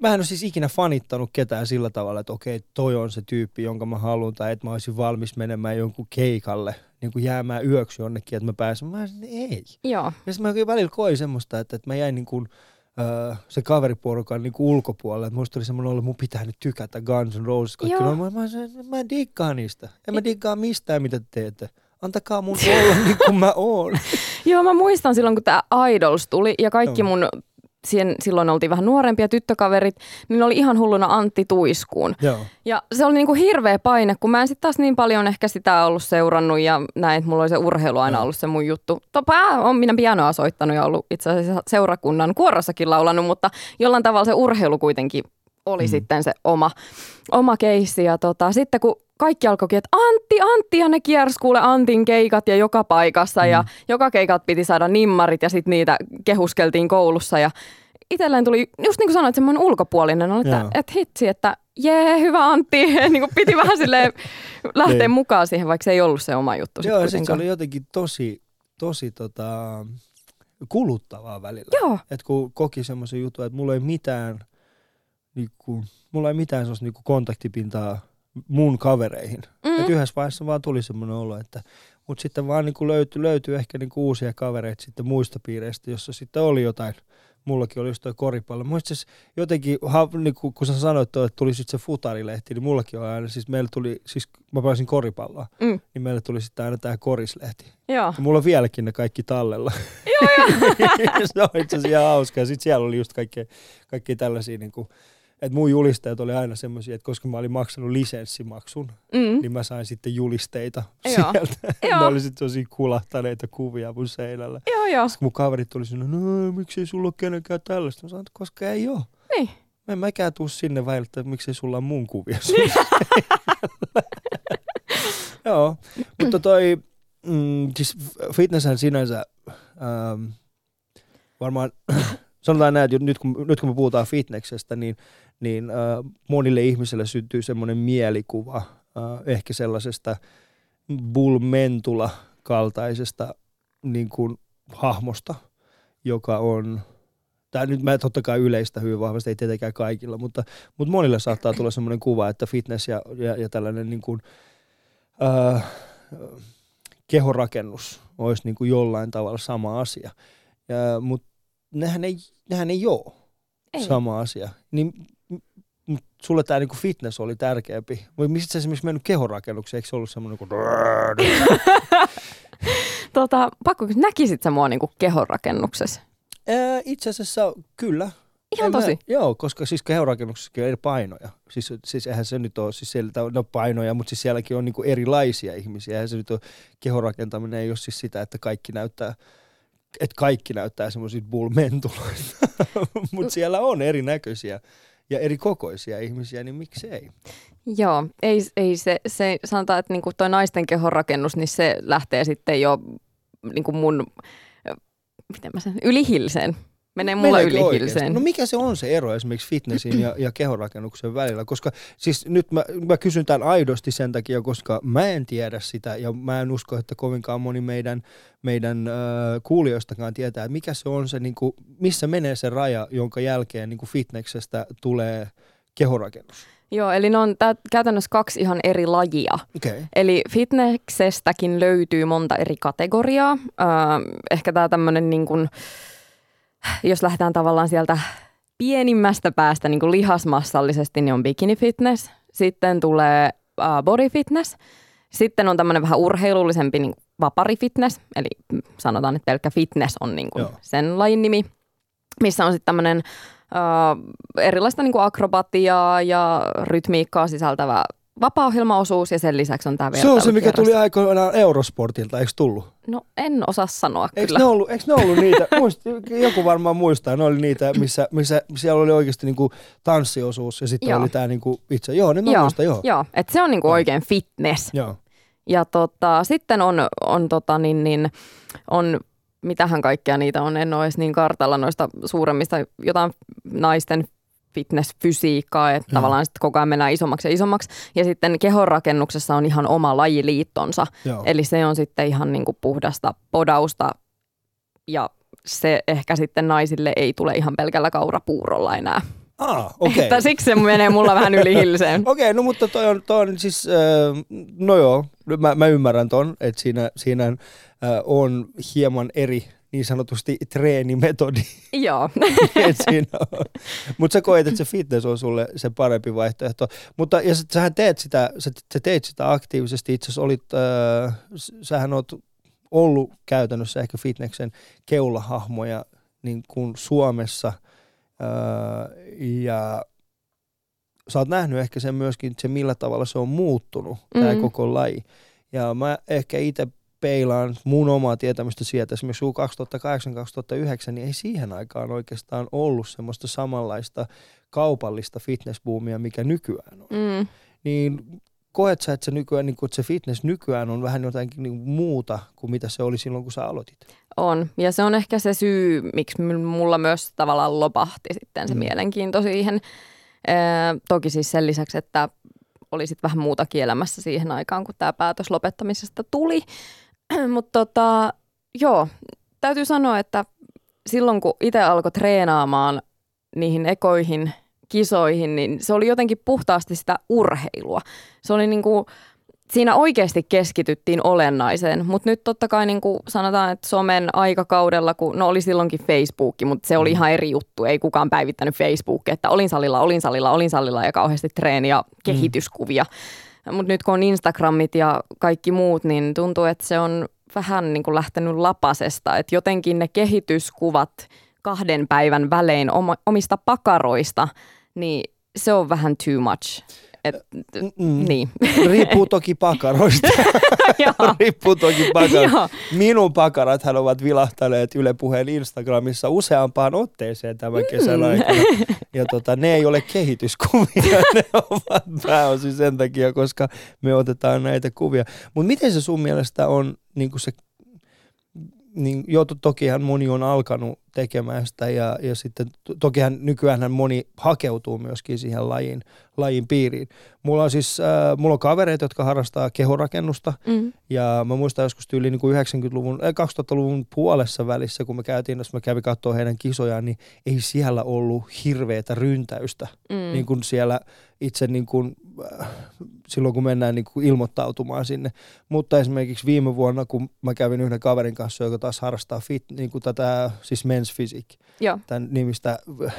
A: mä en ole siis ikinä fanittanut ketään sillä tavalla, että okei, toi on se tyyppi, jonka mä haluan, tai että mä olisin valmis menemään jonkun keikalle, niin kuin jäämään yöksi jonnekin, että mä pääsen. Mä sanoin, ei.
C: Joo.
A: Ja sitten mä välillä koin semmoista, että, että mä jäin niin kuin, öö, se kaveriporukan niin kuin ulkopuolelle. Että musta tuli semmoinen olo, että mun pitää nyt tykätä Guns N' Roses. Kaikki noin. mä, mä, mä en diggaa niistä. En mä diggaa mistään, mitä te teette. Antakaa mun olla niin kuin mä oon.
C: Joo, mä muistan silloin, kun tämä Idols tuli ja kaikki mun, siihen, silloin oltiin vähän nuorempia tyttökaverit, niin oli ihan hulluna Antti Tuiskuun.
A: Joo.
C: Ja se oli niinku hirveä paine, kun mä en sitten taas niin paljon ehkä sitä ollut seurannut ja näin, että mulla oli se urheilu aina ollut se mun juttu. Topa on minä pianoa soittanut ja ollut itse asiassa seurakunnan kuorossakin laulanut, mutta jollain tavalla se urheilu kuitenkin oli
A: mm.
C: sitten se oma, oma keissi. Ja tota, sitten kun kaikki alkoikin, että Antti, Antti ja ne kiersi kuule Antin keikat ja joka paikassa mm. ja joka keikat piti saada nimmarit ja sitten niitä kehuskeltiin koulussa ja itselleen tuli, just niin kuin sanoit, semmoinen ulkopuolinen, oli, että
A: Joo.
C: et hitsi, että jee, hyvä Antti, niin kuin piti vähän silleen lähteä
A: Niin.
C: mukaan siihen, vaikka se ei ollut se oma juttu.
A: Joo, sit se oli jotenkin tosi, tosi tota, kuluttavaa välillä.
C: Joo,
A: Et kun koki semmoisen jutun, että mulla ei mitään, niinku, mulla ei mitään semmoista niinku kontaktipintaa mun kavereihin. Mm. Et yhdessä vaiheessa vaan tuli semmoinen olo, että mutta sitten vaan niinku löytyi, löytyi ehkä niinku uusia kavereita sitten muista piireistä, jossa sitten oli jotain. Mullakin oli just toi koripallo. Muista siis jotenkin, ha, niinku, kun sä sanoit, toi, että tuli sitten se futarilehti, niin mullakin oli aina, siis meillä tuli, siis mä pääsin koripalloa,
C: mm,
A: niin meille tuli sitten aina tämä korislehti.
C: joo.
A: Ja mulla on vieläkin ne kaikki tallella.
C: Joo, joo.
A: se on itse asiassa ihan hauska. Ja sitten siellä oli just kaikkea, kaikkea tällaisia, niin kuin, että mun julisteet oli aina semmoisia, että koska mä olin maksanut lisenssimaksun,
C: Mm.
A: niin mä sain sitten julisteita
C: Joo.
A: sieltä. ne
C: Joo.
A: oli sitten tosi kulahtaneita kuvia mun seinällä.
C: Joo, joo.
A: Sitten mun kaverit tuli sinne, no miksei sulla ole kenenkään tällaista? Mä sanoin, että koska ei ole.
C: Niin.
A: Mä en mäkään tuu sinne väille, että miksei sulla on mun kuvia sun Joo, mutta toi, mm, siis fitnesshän sinänsä, ähm, varmaan sanotaan näin, että nyt kun, nyt kun me puhutaan fitneksestä, niin, niin äh, monille ihmisille syntyy semmoinen mielikuva äh, ehkä sellaisesta Bull Mentula kaltaisesta niin kuin, hahmosta, joka on Tämä nyt mä totta kai yleistä hyvin vahvasti, ei tietenkään kaikilla, mutta, mutta monille saattaa tulla semmoinen kuva, että fitness ja, ja, ja tällainen niin kuin, äh, kehorakennus olisi niin kuin jollain tavalla sama asia. Ja, mutta nehän ei, nehän ei ole
C: Ei.
A: sama asia. Niin, mut sulle tämä niinku fitness oli tärkeämpi. Vai mistä sä esimerkiksi mennyt kehorakennukseen? Eikö se ollut semmoinen kuin...
C: Tota, pakko kysyä, näkisit sä mua niinku kehonrakennuksessa?
A: Ää, Itse asiassa kyllä.
C: Ihan
A: En
C: tosi.
A: Mä, joo, koska siis kehorakennuksessakin on eri painoja. Siis, siis eihän se nyt ole, siis siellä no painoja, mutta siis sielläkin on niinku erilaisia ihmisiä. Eihän se nyt ole, kehorakentaminen ei ole siis sitä, että kaikki näyttää, että kaikki näyttää semmoisilta bullmentuloista. mutta siellä on erinäköisiä ja eri kokoisia ihmisiä, niin miksei?
C: Joo, ei, ei se, se, sanotaan, että niinku toi naisten kehonrakennus, niin se lähtee sitten jo niinku mun, miten mä sen, ylihilseen. Menee mulla
A: oikeasti?
C: ylihilseen.
A: No mikä se on se ero esimerkiksi fitnessin ja, ja kehorakennuksen välillä? Koska siis nyt mä, mä kysyn tämän aidosti sen takia, koska mä en tiedä sitä ja mä en usko, että kovinkaan moni meidän, meidän äh, kuulijoistakaan tietää, että mikä se on se, niin kuin, missä menee se raja, jonka jälkeen niin kuin fitneksestä tulee kehorakennus.
C: Joo, eli ne on tää, käytännössä kaksi ihan eri lajia.
A: Okay.
C: Eli fitnessestäkin löytyy monta eri kategoriaa. Öö, ehkä tämä tämmöinen, niin kuin, jos lähdetään tavallaan sieltä pienimmästä päästä niin kuin lihasmassallisesti, niin on bikini fitness. Sitten tulee äh, body fitness. Sitten on tämmöinen vähän urheilullisempi niin vapari fitness, eli sanotaan, että pelkkä fitness on niin kuin
A: Joo.
C: sen lajin nimi, missä on sitten tämmöinen äh, erilaista niin kuin akrobatiaa ja rytmiikkaa sisältävä vapaa-ohjelmaosuus ja sen lisäksi on tämä
A: Se on se, mikä tuli aikoinaan Eurosportilta, eikö tullut?
C: No en osaa sanoa
A: Eikö
C: kyllä.
A: ne, ollut, eikö ne ollut niitä, muist, joku varmaan muistaa, ne oli niitä, missä, missä siellä oli oikeasti niinku tanssiosuus ja sitten
C: Joo.
A: oli tämä niinku itse, joo, ne mä
C: joo,
A: muistan, joo.
C: joo, että se on niinku oikein fitness.
A: joo.
C: Ja tota, sitten on, on, tota, niin, niin, on, mitähän kaikkea niitä on, en ole edes niin kartalla noista suuremmista, jotain naisten fitnessfysiikkaa, että
A: Joo.
C: tavallaan sitten koko ajan mennään isommaksi ja isommaksi. Ja sitten kehonrakennuksessa on ihan oma lajiliittonsa,
A: joo.
C: eli se on sitten ihan niin kuin puhdasta podausta ja se ehkä sitten naisille ei tule ihan pelkällä kaurapuurolla enää.
A: Ah, okei.
C: Että siksi se menee mulla vähän yli hilseen.
A: Okei, no mutta toi on, toi on siis, äh, no joo, mä, mä ymmärrän ton, että siinä, siinä äh, on hieman eri niin sanotusti treenimetodi,
C: Joo.
A: Mutta sä koet, että se fitness on sulle se parempi vaihtoehto. Mutta ja sit, sähän teet sitä, sä, sä teit sitä aktiivisesti, itse asiassa olit, äh, sähän oot ollut käytännössä ehkä fitneksen keulahahmoja niin kuin Suomessa äh, ja sä oot nähnyt ehkä sen myöskin, se millä tavalla se on muuttunut, tämä
C: Mm.
A: koko laji. Ja mä ehkä itse peilaan mun omaa tietämystä sieltä, esimerkiksi 2008-2009, niin ei siihen aikaan oikeastaan ollut semmoista samanlaista kaupallista fitnessboomia, mikä nykyään on.
C: Mm.
A: Niin koet sä, että se, nykyään, niin kun, että se fitness nykyään on vähän jotakin niin muuta kuin mitä se oli silloin, kun sä aloitit?
C: On. Ja se on ehkä se syy, miksi mulla myös tavallaan lopahti sitten se
A: Mm.
C: mielenkiinto siihen. Ee, toki siis sen lisäksi, että oli sit vähän muutakin elämässä siihen aikaan, kun tämä päätös lopettamisesta tuli. Mutta tota, joo, täytyy sanoa, että silloin kun itse alkoi treenaamaan niihin ekoihin kisoihin, niin se oli jotenkin puhtaasti sitä urheilua. Se oli niinku, siinä oikeasti keskityttiin olennaiseen, mutta nyt totta kai niin kuin sanotaan, että somen aikakaudella, kun no oli silloinkin Facebook, mutta se oli
A: Mm.
C: ihan eri juttu, ei kukaan päivittänyt Facebookia, että olin salilla, olin salilla, olin salilla ja kauheasti treeniä, kehityskuvia. Mutta nyt kun on Instagramit ja kaikki muut, niin tuntuu, että se on vähän niin kuin lähtenyt lapasesta, että jotenkin ne kehityskuvat kahden päivän välein omista pakaroista, niin se on vähän too much. Et,
A: Mm.
C: niin.
A: Riippuu toki pakaroista.
C: Joo.
A: Riippuu toki pakaroista.
C: Joo.
A: Minun pakarathan ovat vilahtaneet Yle Puheen Instagramissa useampaan otteeseen tämän kesän aikana. Ja tota, ne ei ole kehityskuvia, ne ovat pääosin sen takia, koska me otetaan näitä kuvia. Mutta miten se sun mielestä on niin se, niin jo to- tokihan moni on alkanut tekemään sitä ja, ja sitten to- tokihan nykyään moni hakeutuu myöskin siihen lajin, lajin piiriin. Mulla on siis, äh, mulla on kavereita, jotka harrastaa kehorakennusta
C: Mm.
A: ja mä muistan joskus tyyli niin kuin 90-luvun, äh, 2000-luvun puolessa välissä, kun me käytiin, jos mä kävin katsoa heidän kisojaan, niin ei siellä ollut hirveätä ryntäystä. Mm. Niin kuin siellä itse niin kuin, äh, silloin, kun mennään niin kuin ilmoittautumaan sinne. Mutta esimerkiksi viime vuonna, kun mä kävin yhden kaverin kanssa, joka taas harrastaa fit, niin kuin tätä, siis Men's Physique,
C: Joo.
A: tämän nimistä äh,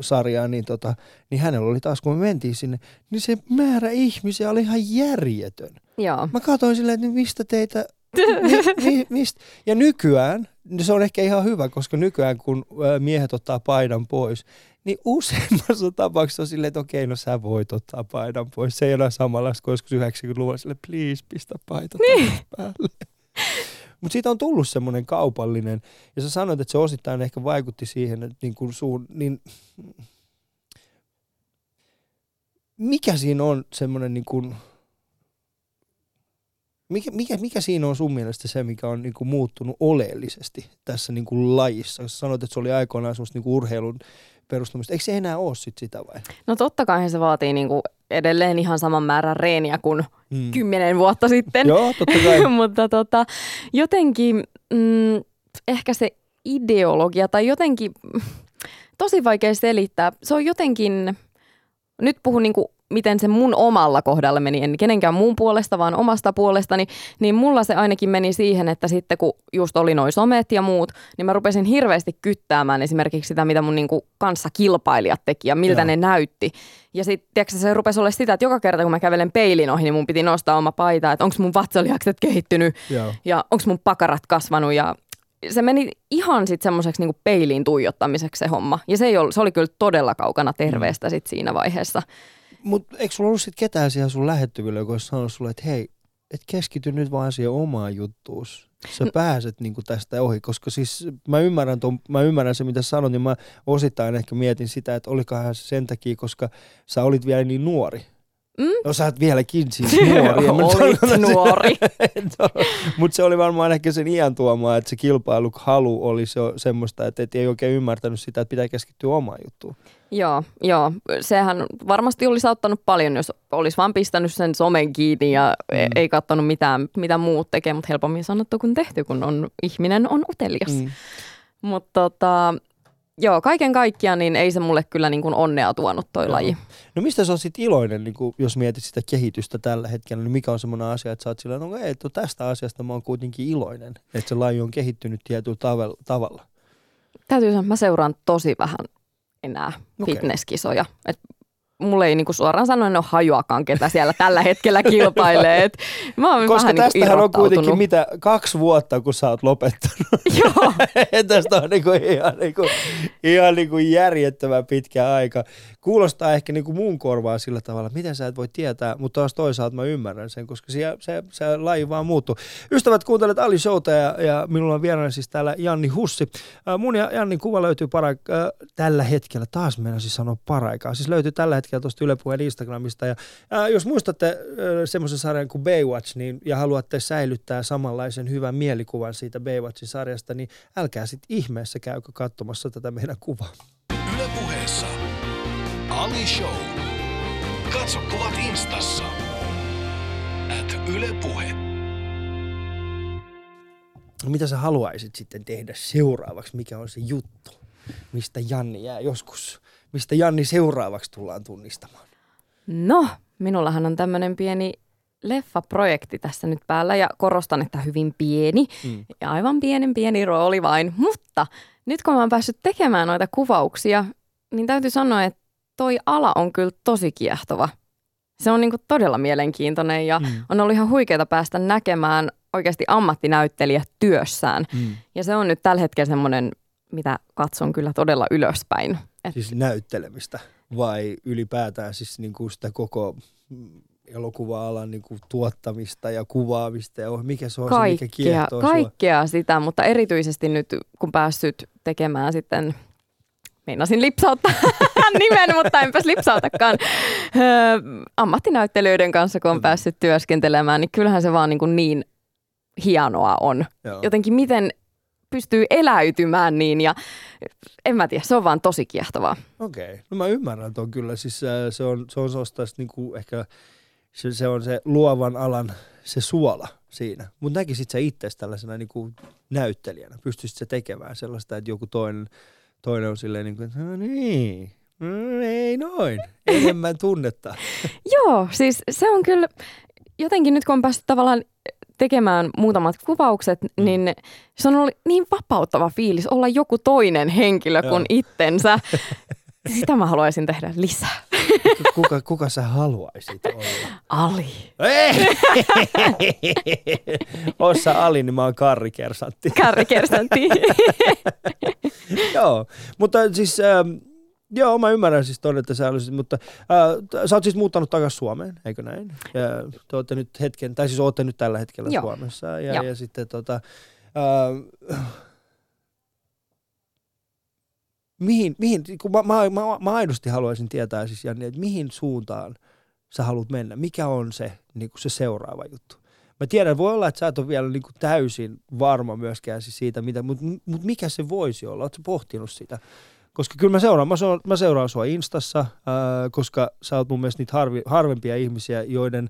A: sarjaa, niin, tota, niin hänellä oli taas, kun me mentiin sinne, niin se määrä ihmisiä oli ihan järjetön.
C: Joo.
A: Mä katsoin silleen, että mistä teitä, mi, mi, mistä. Ja nykyään, no se on ehkä ihan hyvä, koska nykyään kun miehet ottaa paidan pois, niin useimmassa tapauksessa on silleen, että okei, no sä voit ottaa paidan pois. Se ei ole samalla kuin joskus 90-luvulla sille, please, pistä paita niin. päälle. Mutta siitä on tullut semmoinen kaupallinen, ja sä sanoit, että se osittain ehkä vaikutti siihen, että niin kuin suun, niin mikä siinä on semmoinen niin kuin, mikä, mikä, mikä siinä on sun mielestä se, mikä on niin kuin muuttunut oleellisesti tässä niin kuin lajissa? Sä sanoit, että se oli aikoinaan semmoista niin kuin urheilun perustamista. Eikö se enää ole sit sitä vai?
C: No totta kai se vaatii niin kuin edelleen ihan saman määrän reeniä kuin mm. kymmenen vuotta sitten.
A: Joo, totta kai.
C: Mutta tota, jotenkin mm, ehkä se ideologia tai jotenkin, tosi vaikea selittää. Se on jotenkin, nyt puhun niin kuin miten se mun omalla kohdalla meni, en kenenkään muun puolesta, vaan omasta puolestani, niin mulla se ainakin meni siihen, että sitten kun just oli noin somet ja muut, niin mä rupesin hirveästi kyttäämään esimerkiksi sitä, mitä mun niinku kanssa kilpailijat teki ja miltä Joo. ne näytti. Ja sitten se rupesi olla sitä, että joka kerta kun mä kävelen peilin ohi, niin mun piti nostaa oma paita, että onko mun vatsalihakset kehittynyt Joo. ja onko mun pakarat kasvanut ja se meni ihan sitten semmoiseksi niinku peiliin tuijottamiseksi se homma. Ja se, ei ollut, se oli kyllä todella kaukana terveestä mm. sit siinä vaiheessa.
A: Mutta eikö sulla ollut sitten ketään siellä sun lähettyvillä, joka olisi sanonut sulle, että hei, et keskity nyt vaan siihen omaan juttuus. Sä no. pääset niinku tästä ohi, koska siis mä ymmärrän, ton, mä ymmärrän se, mitä sanot, niin mä osittain ehkä mietin sitä, että olikohan se sen takia, koska sä olit vielä niin nuori. Mm? No sä oot vieläkin siis nuori.
C: Olit nuori.
A: Mutta se oli varmaan ehkä sen iän tuomaa, että se kilpailuhalu oli se, semmoista, että et ei oikein ymmärtänyt sitä, että pitää keskittyä omaan juttuun.
C: Joo, joo. Sehän varmasti olisi auttanut paljon, jos olisi vaan pistänyt sen somen kiinni ja e- mm. ei katsonut mitään, mitä muut tekee, mutta helpommin sanottu kuin tehty, kun on, ihminen on utelias. Mm. Mutta tota, joo, kaiken kaikkiaan niin ei se mulle kyllä niin kuin onnea tuonut toi joo. laji.
A: No mistä sä oot iloinen, niin kuin, jos mietit sitä kehitystä tällä hetkellä, niin mikä on semmoinen asia, että sä oot sillä, no ei, että tästä asiasta mä oon kuitenkin iloinen, että se laji on kehittynyt tietyllä tavalla.
C: Täytyy sanoa, että mä seuraan tosi vähän enää okay. fitnesskisoja. Et mulla ei niinku suoraan sanoen ole hajuakaan, ketä siellä tällä hetkellä kilpailee. Et mä oon
A: Koska
C: vähän
A: niinku
C: tästähän
A: niinku on kuitenkin mitä, kaksi vuotta, kun sä oot lopettanut.
C: Joo.
A: Tästä on niinku ihan, niinku, ihan niinku järjettömän pitkä aika. Kuulostaa ehkä niinku muun korvaa sillä tavalla, miten sä et voi tietää, mutta taas toisaalta mä ymmärrän sen, koska se, se, se laji vaan muuttuu. Ystävät, kuuntelet Ali Showta ja, ja minulla on vieraana siis täällä Janni Hussi. Äh, mun ja Jannin kuva löytyy para, äh, tällä hetkellä, taas meidän siis sanoa paraikaa, siis löytyy tällä hetkellä tuosta Yle Puheen Instagramista. Ja, ää, jos muistatte äh, semmoisen sarjan kuin Baywatch niin, ja haluatte säilyttää samanlaisen hyvän mielikuvan siitä Baywatchin sarjasta, niin älkää sitten ihmeessä käykö katsomassa tätä meidän kuvaa.
B: Ali Show. Katso kuvat instassa. At Yle Puhe.
A: Mitä sä haluaisit sitten tehdä seuraavaksi? Mikä on se juttu, mistä Janni jää joskus mistä Janni seuraavaksi tullaan tunnistamaan?
C: No, minullahan on tämmöinen pieni leffaprojekti tässä nyt päällä ja korostan, että hyvin pieni mm. ja aivan pienen pieni rooli vain. Mutta nyt kun mä oon päässyt tekemään noita kuvauksia, niin täytyy sanoa, että toi ala on kyllä tosi kiehtova. Se on niin kuin todella mielenkiintoinen ja mm. on ollut ihan huikeaa päästä näkemään oikeasti ammattinäyttelijä työssään. Mm. Ja se on nyt tällä hetkellä semmoinen, mitä katson kyllä todella ylöspäin.
A: Et... Siis näyttelemistä vai ylipäätään siis niin kuin sitä koko elokuva-alan niin kuin tuottamista ja kuvaamista ja mikä se on kaikkea, se, mikä kiehtoo
C: Kaikkea sua? sitä, mutta erityisesti nyt kun päässyt tekemään sitten meinasin lipsauttaa nimen, mutta enpäs lipsautakaan. Öö, ammattinäyttelyiden kanssa, kun on päässyt työskentelemään, niin kyllähän se vaan niin, kuin niin hienoa on. Joo. Jotenkin miten pystyy eläytymään niin ja en mä tiedä, se on vaan tosi kiehtovaa.
A: Okei, okay. no mä ymmärrän tuon kyllä, siis äh, se on, se on sellaista niinku ehkä se, se, on se luovan alan se suola siinä. Mutta näkisit sä itse tällaisena niinku näyttelijänä, pystyisit se tekemään sellaista, että joku toinen, toinen on silleen niin kuin, että no niin, no ei noin, enemmän tunnetta.
C: Joo, siis se on kyllä, jotenkin nyt kun on päässyt tavallaan tekemään muutamat kuvaukset, mm. niin se on ollut niin vapauttava fiilis olla joku toinen henkilö kuin itsensä. Sitä mä haluaisin tehdä lisää.
A: Kuka, kuka sä haluaisit olla?
C: Ali.
A: Ei! Ossa Ali, niin mä oon Karri Kersantti.
C: Karri Kersantti.
A: joo, mutta siis... Ähm, Joo, mä ymmärrän siis ton, että sä olisit, mutta äh, sä oot siis muuttanut takaisin Suomeen, eikö näin? Ja te ootte nyt hetken, tai siis ootte nyt tällä hetkellä Joo. Suomessa. Ja, ja sitten tota, äh, mihin, mihin kun mä, mä, mä, mä aidosti haluaisin tietää siis, Janni, että mihin suuntaan sä haluat mennä? Mikä on se, niin kuin se seuraava juttu? Mä tiedän, voi olla, että sä et ole vielä niin kuin täysin varma myöskään siis siitä, mitä, mutta, mutta mikä se voisi olla? Oletko pohtinut sitä? Koska kyllä mä seuraan, mä, seuraan, mä seuraan sua Instassa, ää, koska sä oot mun mielestä niitä harvi, harvempia ihmisiä, joiden,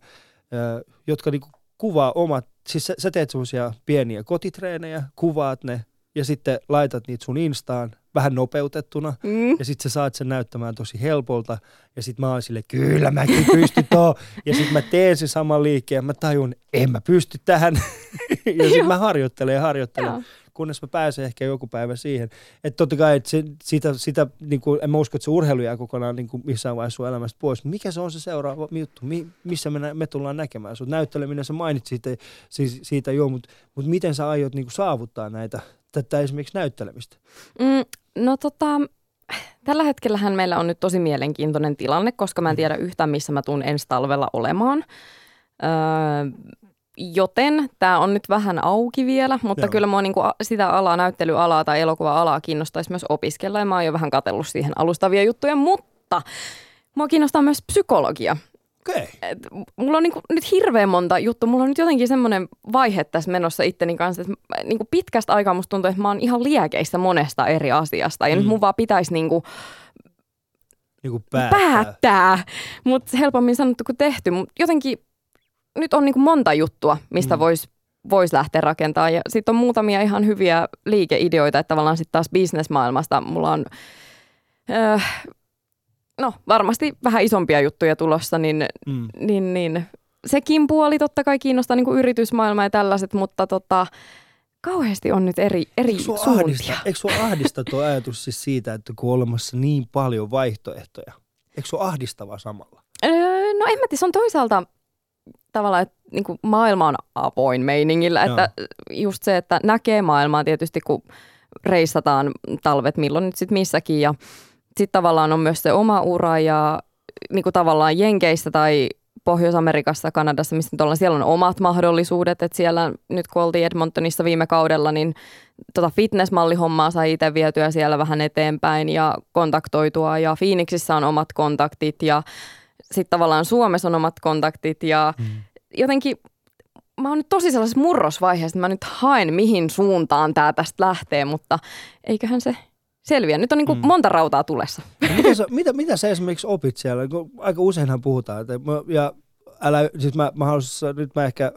A: ää, jotka niinku kuvaa omat, siis sä, sä teet semmoisia pieniä kotitreenejä, kuvaat ne ja sitten laitat niitä sun Instaan vähän nopeutettuna mm. ja sitten sä saat sen näyttämään tosi helpolta ja sitten mä oon sille, kyllä mäkin pystyn tuo ja sitten mä teen sen saman liikkeen ja mä tajun, en mä pysty tähän ja sitten mä harjoittelen ja harjoittelen. Joo kunnes mä pääsen ehkä joku päivä siihen. Että totta kai, että se, sitä, sitä niin kuin, en mä usko, että se urheilu jää kokonaan niin kuin missään vaiheessa sun elämästä pois. Mikä se on se seuraava juttu? Mi, missä me, me tullaan näkemään sut? Näytteleminen, sä mainitsit siitä, siis, siitä jo, mutta mut miten sä aiot niin kuin saavuttaa näitä, tätä esimerkiksi näyttelemistä?
C: Mm, no tota, tällä hetkellähän meillä on nyt tosi mielenkiintoinen tilanne, koska mä en mm. tiedä yhtään, missä mä tuun ensi talvella olemaan. Öö, Joten tämä on nyt vähän auki vielä, mutta Joo. kyllä mua niinku sitä alaa, näyttelyalaa tai elokuva-alaa kiinnostaisi myös opiskella ja mä oon jo vähän katsellut siihen alustavia juttuja, mutta mua kiinnostaa myös psykologia.
A: Okay.
C: Et mulla on niinku nyt hirveän monta juttua. Mulla on nyt jotenkin semmoinen vaihe tässä menossa itteni kanssa, että niinku pitkästä aikaa musta tuntuu, että mä oon ihan liekeissä monesta eri asiasta. Ja mm. nyt mun vaan pitäisi niinku,
A: niinku päättää.
C: päättää. Mutta helpommin sanottu kuin tehty. Mut jotenkin nyt on niin kuin monta juttua, mistä mm. voisi vois lähteä rakentamaan. Ja sitten on muutamia ihan hyviä liikeideoita, että tavallaan sitten taas bisnesmaailmasta mulla on, öö, no varmasti vähän isompia juttuja tulossa, niin, mm. niin, niin sekin puoli totta kai kiinnostaa niin kuin yritysmaailma ja tällaiset, mutta tota, kauheasti on nyt eri, eri eikö suuntia.
A: Ahdista, eikö sinua ahdista tuo ajatus siis siitä, että kun on olemassa niin paljon vaihtoehtoja, eikö se ole ahdistavaa samalla?
C: Öö, no en mä tiedä, se on toisaalta tavallaan, että niin kuin maailma on avoin meiningillä, Joo. että just se, että näkee maailmaa tietysti, kun reissataan talvet milloin nyt sitten missäkin ja sitten tavallaan on myös se oma ura ja niin kuin tavallaan Jenkeissä tai Pohjois-Amerikassa, Kanadassa, missä nyt ollaan, siellä on omat mahdollisuudet, että siellä nyt kun oltiin Edmontonissa viime kaudella, niin tota fitnessmallihommaa sai itse vietyä siellä vähän eteenpäin ja kontaktoitua ja Phoenixissa on omat kontaktit ja sitten tavallaan Suomessa on omat kontaktit ja mm. jotenkin mä oon nyt tosi sellaisessa murrosvaiheessa, että mä nyt haen mihin suuntaan tämä tästä lähtee, mutta eiköhän se selviä. Nyt on niin kuin mm. monta rautaa tulessa.
A: mitä, sä, mitä, mitä sä esimerkiksi opit siellä? Aika useinhan puhutaan, että mä, ja älä, siis mä, mä haluaisin, nyt mä ehkä,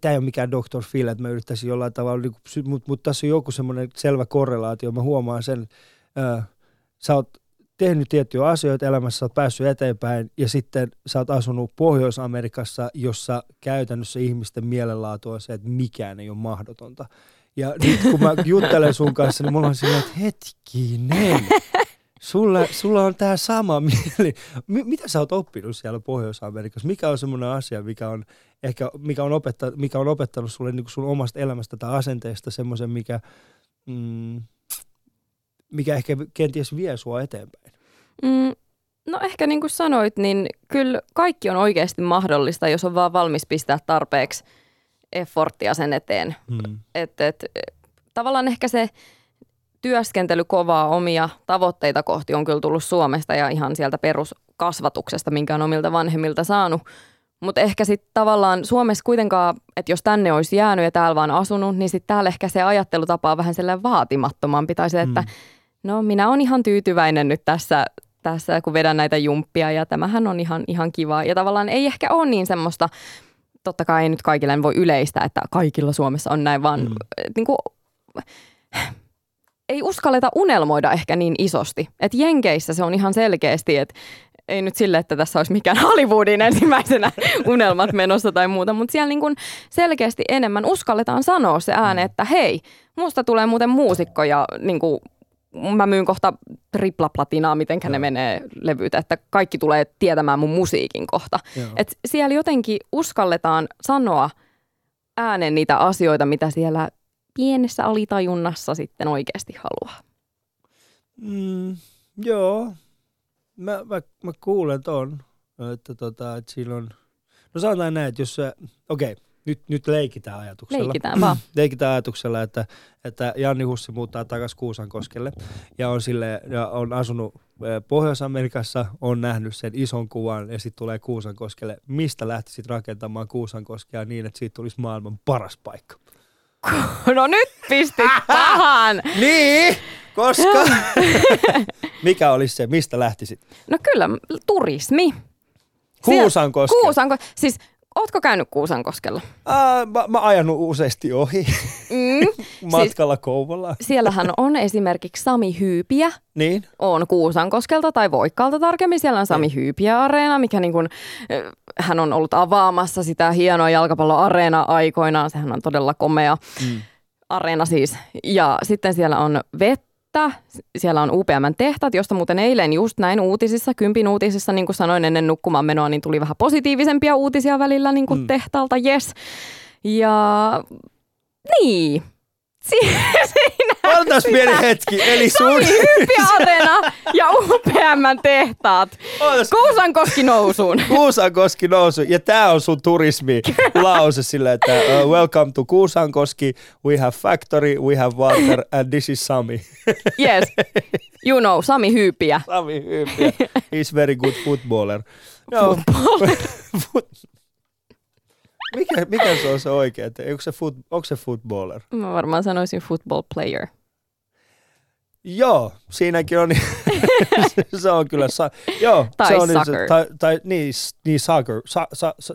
A: tämä ei ole mikään Dr. Phil, että mä yrittäisin jollain tavalla, niin mutta mut tässä on joku semmoinen selvä korrelaatio, mä huomaan sen, äh, sä oot tehnyt tiettyjä asioita elämässä, sä oot päässyt eteenpäin ja sitten sä oot asunut Pohjois-Amerikassa, jossa käytännössä ihmisten mielenlaatu on se, että mikään ei ole mahdotonta. Ja nyt kun mä juttelen sun kanssa, niin mulla on silleen, että hetkinen, sulla, sulla on tämä sama mieli. M- mitä sä oot oppinut siellä Pohjois-Amerikassa? Mikä on semmoinen asia, mikä on, ehkä, mikä on, opetta, mikä on opettanut sulle niin sun omasta elämästä tai asenteesta semmoisen, mikä, mm, mikä ehkä kenties vie sua eteenpäin?
C: Mm, no ehkä niin kuin sanoit, niin kyllä kaikki on oikeasti mahdollista, jos on vaan valmis pistää tarpeeksi efforttia sen eteen. Mm. Et, et, tavallaan ehkä se työskentely kovaa omia tavoitteita kohti on kyllä tullut Suomesta ja ihan sieltä peruskasvatuksesta, minkä on omilta vanhemmilta saanut. Mutta ehkä sitten tavallaan Suomessa kuitenkaan, että jos tänne olisi jäänyt ja täällä vaan asunut, niin sitten täällä ehkä se ajattelutapa on vähän sellainen vaatimattomampi. Tai se, että mm no minä olen ihan tyytyväinen nyt tässä, tässä, kun vedän näitä jumppia ja tämähän on ihan, ihan kiva. Ja tavallaan ei ehkä ole niin semmoista, totta kai ei nyt kaikille voi yleistä, että kaikilla Suomessa on näin, vaan mm. niin kuin, ei uskalleta unelmoida ehkä niin isosti. Että Jenkeissä se on ihan selkeästi, että ei nyt sille, että tässä olisi mikään Hollywoodin ensimmäisenä unelmat menossa tai muuta, mutta siellä niin kuin selkeästi enemmän uskalletaan sanoa se ääne, mm. että hei, musta tulee muuten muusikko ja niin kuin mä myyn kohta triplaplatinaa, mitenkä ne
A: Joo.
C: menee levyitä, että kaikki tulee tietämään mun musiikin kohta.
A: Joo.
C: Et siellä jotenkin uskalletaan sanoa äänen niitä asioita, mitä siellä pienessä alitajunnassa sitten oikeasti haluaa.
A: Mm, joo, mä, mä, mä kuulen ton, että, tota, että on, no sanotaan näin, että jos sä, okei, okay, nyt, nyt leikitään ajatuksella.
C: Leikitään vaan.
A: leikitään ajatuksella, että, että Janni Hussi muuttaa takaisin Kuusankoskelle ja on, sille, ja on asunut Pohjois-Amerikassa, on nähnyt sen ison kuvan ja sitten tulee Kuusankoskelle. Mistä lähtisit rakentamaan Kuusankoskea niin, että siitä tulisi maailman paras paikka?
C: No nyt pistit pahan!
A: Niin, koska... Mikä olisi se, mistä lähtisit?
C: No kyllä, turismi.
A: Kuusankoskelle.
C: Kuusanko, siis ootko käynyt Kuusankoskella?
A: Ää, mä, mä ajanut useasti ohi
C: Mm.
A: matkalla Kouvolaan.
C: Siellähän on esimerkiksi Sami Hyypiä,
A: Niin?
C: on Kuusankoskelta tai Voikkaalta tarkemmin. Siellä on Sami Hyypiä-areena, mikä niin kuin, äh, hän on ollut avaamassa sitä hienoa jalkapalloareena aikoinaan. Sehän on todella komea
A: Mm.
C: areena siis. Ja sitten siellä on vettä, siellä on UPMn tehtaat, josta muuten eilen just näin uutisissa, kympin uutisissa, niin kuin sanoin ennen nukkumaan menoa, niin tuli vähän positiivisempia uutisia välillä niin kuin
A: mm.
C: tehtaalta, yes. Ja niin, si-
A: pieni hetki. Eli sun...
C: Sami Hyypiä-areena ja UPMn tehtaat.
A: Ootas,
C: Kuusankoski nousuun.
A: Kuusankoski nousu. Ja tää on sun turismi lause sille, että uh, welcome to Kuusankoski. We have factory, we have water and this is Sami.
C: Yes. You know, Sami Hyypiä.
A: Sami Hyypiä. He's very good footballer. Joo. Fut- mikä, mikä se on se että Onko se, foot, onko se footballer?
C: Mä varmaan sanoisin football player.
A: Joo, siinäkin on. se on kyllä. Sa- joo,
C: Tai
A: se on niin,
C: soccer.
A: se, tai, tai niin, niin soccer, sa, sa, sa,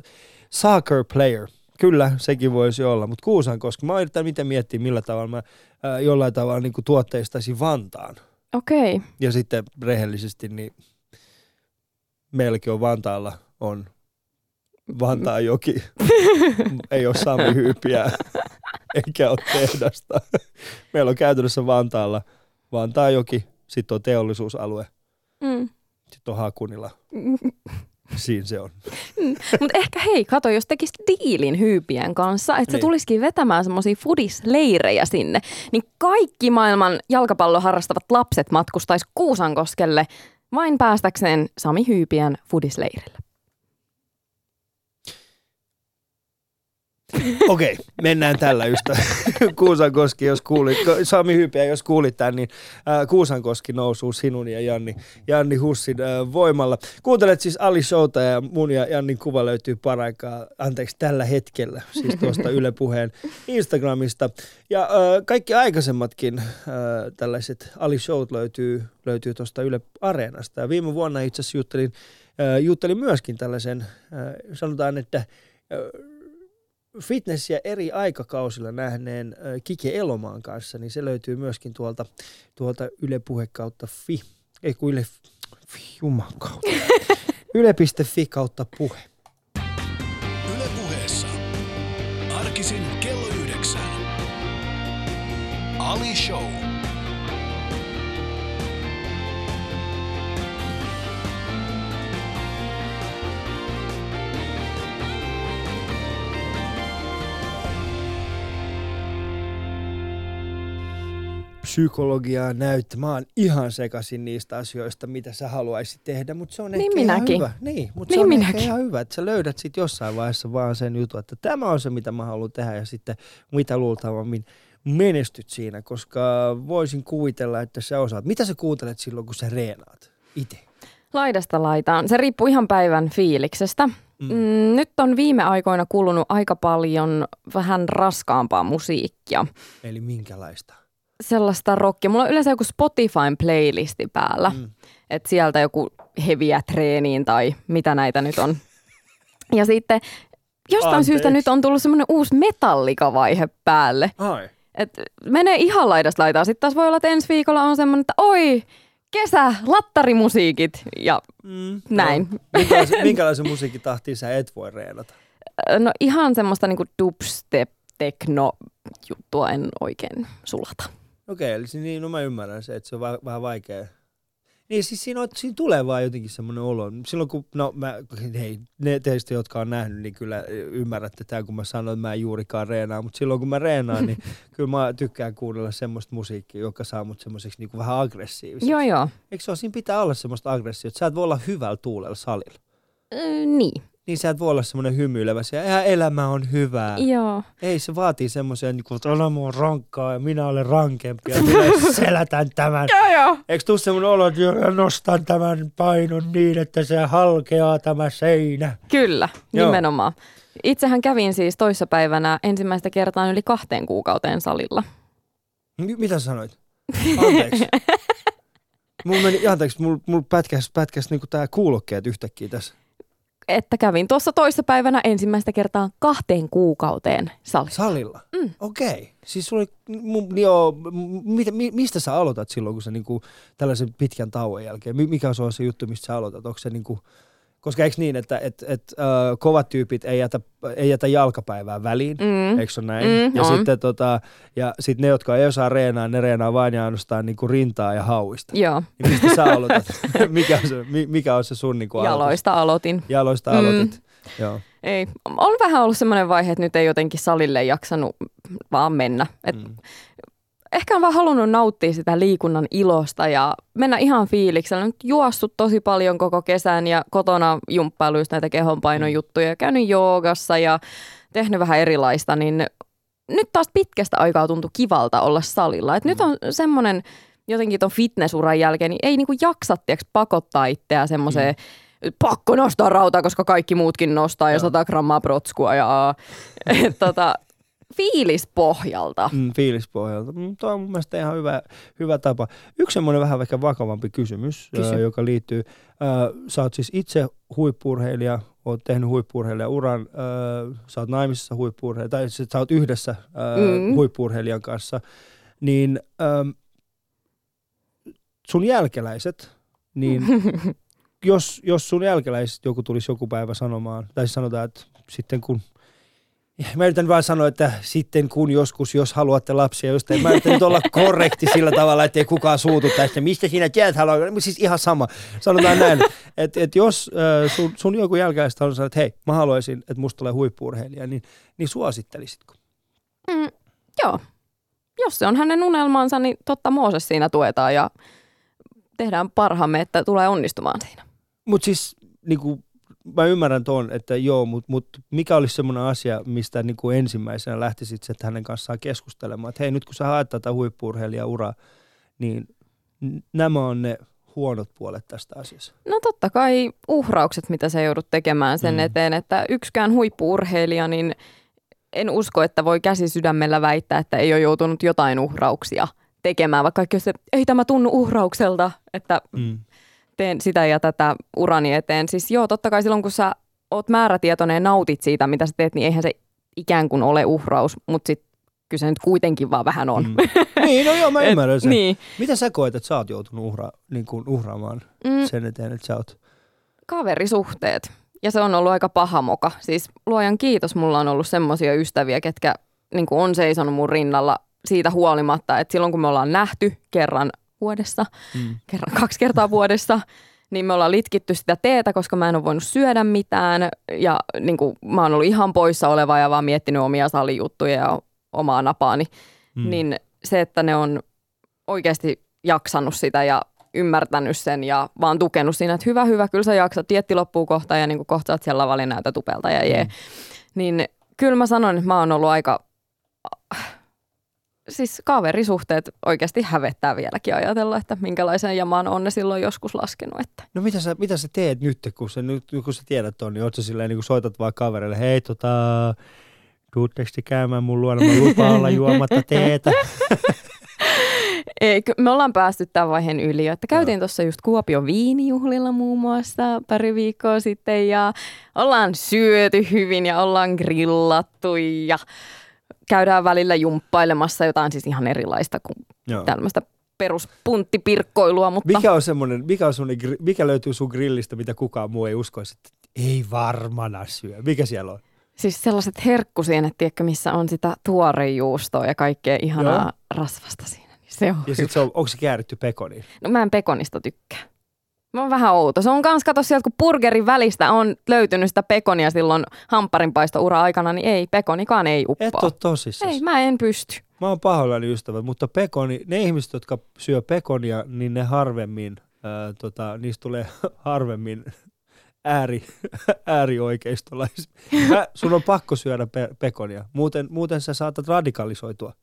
A: soccer player. Kyllä, sekin voisi olla. Mutta Kuusankoski, mä yritän miten miettiä, millä tavalla mä ää, jollain tavalla niin tuotteistaisin Vantaan.
C: Okei. Okay.
A: Ja sitten rehellisesti, niin meilläkin on Vantaalla on Vantaan joki. Ei ole Sami Hyypiä, eikä ole tehdasta. Meillä on käytännössä Vantaalla Vantaan joki, sitten on teollisuusalue,
C: Mm.
A: sitten on Hakunila. Siinä se on.
C: Mutta ehkä hei, kato, jos tekisit diilin Hyypien kanssa, että se
A: Niin.
C: tulisikin vetämään semmoisia fudisleirejä sinne, niin kaikki maailman jalkapallon harrastavat lapset matkustaisi Kuusankoskelle vain päästäkseen Sami Hyypiän fudisleirille.
A: Okei, mennään tällä ystä. Kuusankoski, jos kuulit, Sami Hypiä, jos kuulit tämän, niin äh, Kuusankoski nousuu sinun ja Janni, Janni Hussin äh, voimalla. Kuuntelet siis Ali Showta ja mun ja Jannin kuva löytyy paraikaa, anteeksi, tällä hetkellä, siis tuosta Yle Puheen Instagramista. Ja äh, kaikki aikaisemmatkin äh, tällaiset Ali Showt löytyy, löytyy tuosta Yle Areenasta. Ja viime vuonna itse asiassa juttelin, äh, juttelin myöskin tällaisen, äh, sanotaan, että äh, fitnessiä eri aikakausilla nähneen äh, Kike Elomaan kanssa, niin se löytyy myöskin tuolta, tuolta Yle Puhe kautta fi. Ei kun Yle, fi, juman kautta. Yle.fi kautta puhe.
B: Yle puheessa. Arkisin kello yhdeksän. Ali Show.
A: Psykologiaa näyttää. Mä oon ihan sekaisin niistä asioista, mitä sä haluaisit tehdä, mutta se on
C: Niin
A: ehkä
C: minäkin.
A: ihan hyvä. Niin, mutta
C: Niin
A: se on
C: minäkin.
A: ehkä ihan hyvä, että sä löydät sit jossain vaiheessa vaan sen jutun, että tämä on se, mitä mä haluan tehdä ja sitten mitä luultavammin menestyt siinä, koska voisin kuvitella, että sä osaat. Mitä sä kuuntelet silloin, kun sä reenaat itse?
C: Laidasta laitaan. Se riippuu ihan päivän fiiliksestä.
A: Mm.
C: Mm, nyt on viime aikoina kulunut aika paljon vähän raskaampaa musiikkia.
A: Eli minkälaista?
C: Sellaista rockia. Mulla on yleensä joku Spotifyn playlisti päällä.
A: Mm.
C: Että sieltä joku heviä treeniin tai mitä näitä nyt on. Ja sitten jostain
A: Anteeksi.
C: syystä nyt on tullut semmoinen uusi metallikavaihe päälle.
A: Ai.
C: Et menee ihan laidasta laitaa. Sitten taas voi olla, että ensi viikolla on semmoinen, että oi, kesä, lattarimusiikit ja
A: Mm.
C: Näin.
A: No. Minkälaisen, minkälaisen musiikkitahtiin sä et voi reenata?
C: no ihan semmoista niinku dubstep, tekno juttua en oikein sulata.
A: Okei, eli si- niin, no mä ymmärrän se, että se on va- vähän vaikea. Niin siis siinä, on, siinä tulee vaan jotenkin semmoinen olo. Silloin kun, no mä, hei, ne teistä, jotka on nähnyt, niin kyllä ymmärrätte tämän, kun mä sanoin, että mä en juurikaan reenaa. Mutta silloin kun mä reenaan, niin kyllä mä tykkään kuunnella semmoista musiikkia, joka saa mut semmoiseksi niin vähän aggressiiviseksi.
C: Joo, joo.
A: Eikö se ole, siinä pitää olla semmoista aggressiota? Sä et voi olla hyvällä tuulella salilla.
C: Ö, niin,
A: Niin sä et voi olla semmoinen hymyilevä, ja ihan elämä on hyvää.
C: joo.
A: Ei, se vaatii semmoisen, niin että elämä on rankkaa ja minä olen rankempi ja minä selätän tämän.
C: Joo, joo.
A: Eikö tuu semmoinen olo, että nostan tämän painon niin, että se halkeaa tämä seinä?
C: Kyllä,
A: Joo.
C: nimenomaan. Itsehän kävin siis toissapäivänä ensimmäistä kertaa yli kahteen kuukauteen salilla.
A: M- mitä sanoit? Anteeksi. Mulla meni, anteeksi, mulla mul pätkäs, pätkäs niinku tää kuulokkeet yhtäkkiä tässä.
C: Että kävin tuossa toissapäivänä ensimmäistä kertaa kahteen kuukauteen salilla.
A: Salilla?
C: Mm.
A: Okei. Okay. Siis sulla oli, mu, joo, m- mitä, mi, mistä sä aloitat silloin, kun sä niinku, tällaisen pitkän tauon jälkeen? Mi- Mikä on se juttu, mistä sä aloitat? Onko se niinku, koska eikö niin, että et, et, äh, kovat tyypit ei jätä, ei jätä jalkapäivää väliin,
C: Mm.
A: eikö se näin?
C: Mm,
A: ja
C: on.
A: sitten tota, ja sit ne, jotka ei osaa reenaa, ne reenaa vain ja ainoastaan niinku rintaa ja hauista.
C: Joo,
A: Niin mistä sä aloitat? mikä, on se, mi- mikä on se sun niinku aloitus?
C: jaloista aloitin.
A: Jaloista
C: Mm.
A: aloitit. Joo.
C: Ei, on vähän ollut semmoinen vaihe, että nyt ei jotenkin salille jaksanut vaan mennä. Et
A: Mm.
C: Ehkä on vaan halunnut nauttia sitä liikunnan ilosta ja mennä ihan fiiliksellä. Nyt juossut tosi paljon koko kesän ja kotona jumppailu just näitä kehonpainojuttuja ja käynyt joogassa ja tehnyt vähän erilaista, niin nyt taas pitkästä aikaa tuntui kivalta olla salilla. Et nyt on semmoinen jotenkin ton fitnessuran jälkeen, niin ei niinku jaksa tiiäks, pakottaa itseä semmoiseen pakko nostaa rautaa, koska kaikki muutkin nostaa ja
A: Joo.
C: 100 grammaa protskua ja et, tota, fiilispohjalta.
A: Mm, fiilispohjalta. Mm, Tuo on mun mielestä ihan hyvä, hyvä tapa. Yksi semmoinen vähän ehkä vakavampi kysymys,
C: Kysy.
A: ää, joka liittyy. Ää, sä oot siis itse huippurheilija, oot tehnyt huippurheilijauran, ää, sä oot naimisissa huippurheilija, tai siis sä oot yhdessä ää,
C: Mm.
A: huippurheilijan kanssa, niin ää, sun jälkeläiset, niin jos, jos sun jälkeläiset joku tulisi joku päivä sanomaan, tai siis sanotaan, että sitten kun Mä yritän vaan sanoa, että sitten kun joskus, jos haluatte lapsia jostain, mä yritän nyt olla korrekti sillä tavalla, ettei kukaan suutu tästä, mistä sinä tiedät haluaa, siis ihan sama. Sanotaan näin, että et jos äh, sun, sun joku jälkeläistä on sanonut, että hei, mä haluaisin, että musta tulee huippuurheilija, niin, niin suosittelisitko?
C: Mm, joo. Jos se on hänen unelmansa, niin totta Mooses siinä tuetaan ja tehdään parhaamme, että tulee onnistumaan siinä.
A: Mutta siis niinku, mä ymmärrän ton, että joo, mutta mut mikä olisi semmoinen asia, mistä niinku ensimmäisenä lähtisit sä hänen kanssaan keskustelemaan, että hei nyt kun sä haet tätä huippuurheilijauraa, niin nämä on ne huonot puolet tästä asiassa.
C: No totta kai uhraukset, mitä sä joudut tekemään sen
A: Mm.
C: eteen, että yksikään huippuurheilija, niin en usko, että voi käsi sydämellä väittää, että ei ole joutunut jotain uhrauksia tekemään, vaikka kaikki se, ei tämä tunnu uhraukselta, että
A: Mm.
C: Teen sitä ja tätä urani eteen. Siis joo, totta kai silloin kun sä oot määrätietoinen ja nautit siitä, mitä sä teet, niin eihän se ikään kuin ole uhraus, mutta sit kyllä se nyt kuitenkin vaan vähän on.
A: Mm. niin, no joo, mä ymmärrän sen.
C: Niin.
A: Mitä sä koet, että sä oot joutunut uhra, niin kuin uhraamaan
C: Mm,
A: sen eteen, että sä oot?
C: kaverisuhteet. Ja se on ollut aika paha moka. Siis luojan kiitos, mulla on ollut semmoisia ystäviä, ketkä niin kuin on seisonut mun rinnalla siitä huolimatta, että silloin kun me ollaan nähty kerran vuodessa,
A: Mm.
C: kerran kaksi kertaa vuodessa, niin me ollaan litkitty sitä teetä, koska mä en ole voinut syödä mitään ja niin kuin, mä oon ollut ihan poissa oleva ja vaan miettinyt omia salijuttuja ja omaa napaani.
A: Mm.
C: Niin se, että ne on oikeasti jaksanut sitä ja ymmärtänyt sen ja vaan tukenut siinä, että hyvä, hyvä, kyllä sä jaksat, dietti loppuu kohta ja niin kuin kohta oot siellä lavalla ja näytät upelta ja jee.
A: Mm.
C: Niin kyllä mä sanon, että mä oon ollut aika, siis kaverisuhteet oikeasti hävettää vieläkin ajatella, että minkälaiseen jamaan on ne silloin joskus laskenut. Että.
A: No mitä sä, mitä sä teet nyt, kun sä, nyt, kun sä tiedät ton, niin oot sä silleen, niin kun soitat vaan kaverille, hei tota, tuutteko te käymään mun luona, mä lupaan olla juomatta teetä.
C: Ei, ky- me ollaan päästy tämän vaiheen yli, että käytiin tuossa just Kuopion viinijuhlilla muun muassa pari viikkoa sitten ja ollaan syöty hyvin ja ollaan grillattu ja käydään välillä jumppailemassa jotain siis ihan erilaista kuin
A: Joo.
C: tämmöistä peruspunttipirkkoilua, mutta
A: Mikä on semmoinen, mikä, on semmoinen, mikä löytyy sun grillistä, mitä kukaan muu ei uskoisi, että ei varmana syö. Mikä siellä on?
C: siis sellaiset herkkusienet, tiedätkö, missä on sitä tuorejuustoa ja kaikkea ihanaa
A: Joo.
C: rasvasta siinä. Se on
A: Ja sit se on, onko se kääritty pekoniin?
C: No mä en pekonista tykkää. Mä oon vähän outo. Se on kans, kato sieltä, kun burgerin välistä on löytynyt sitä pekonia silloin hampparinpaisto-ura aikana, niin ei, pekonikaan ei uppoa.
A: Et ole tosissaan.
C: Ei, mä en pysty.
A: Mä oon pahoillani ystävät, mutta pekoni, ne ihmiset, jotka syö pekonia, niin ne harvemmin, ää, tota, niistä tulee harvemmin ääri, äärioikeistolaisia. Sun on pakko syödä pe- pekonia, muuten, muuten sä saatat radikalisoitua.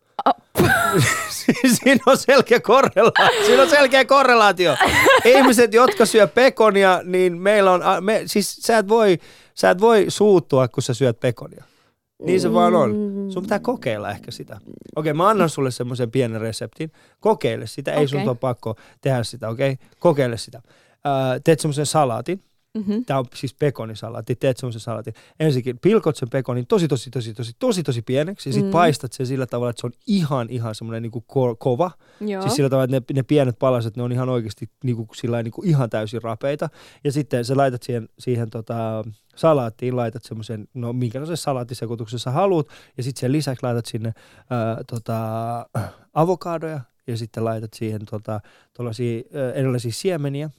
A: Siinä on selkeä korrelaatio. Siinä on selkeä korrelaatio. Ihmiset, jotka syö pekonia, niin meillä on, me, siis sä et, voi, sä et voi suuttua, kun sä syöt pekonia. Niin se vaan on. Sun pitää kokeilla ehkä sitä. Okei, mä annan sulle semmoisen pienen reseptin. Kokeile sitä. Ei sun
C: Okei.
A: ole pakko tehdä sitä, okei? Kokeile sitä. Ää, teet semmoisen salaatin.
C: Mm-hmm.
A: Tämä on siis pekonisalaatti. Teet semmoisen salaatin. Ensinnäkin pilkot sen pekonin tosi, tosi, tosi, tosi, tosi, tosi pieneksi. Ja sit
C: Mm.
A: paistat sen sillä tavalla, että se on ihan, ihan semmoinen niinku ko- kova.
C: Joo.
A: Siis sillä tavalla, että ne, ne pienet palaset, ne on ihan oikeasti niinku, sillä niinku ihan täysin rapeita. Ja sitten sä laitat siihen, siihen tota, salaattiin, laitat semmoisen, no minkälaisen salaattisekoituksen sä haluat. Ja sitten sen lisäksi laitat sinne ää, tota, avokadoja ja sitten laitat siihen tota, erilaisia siemeniä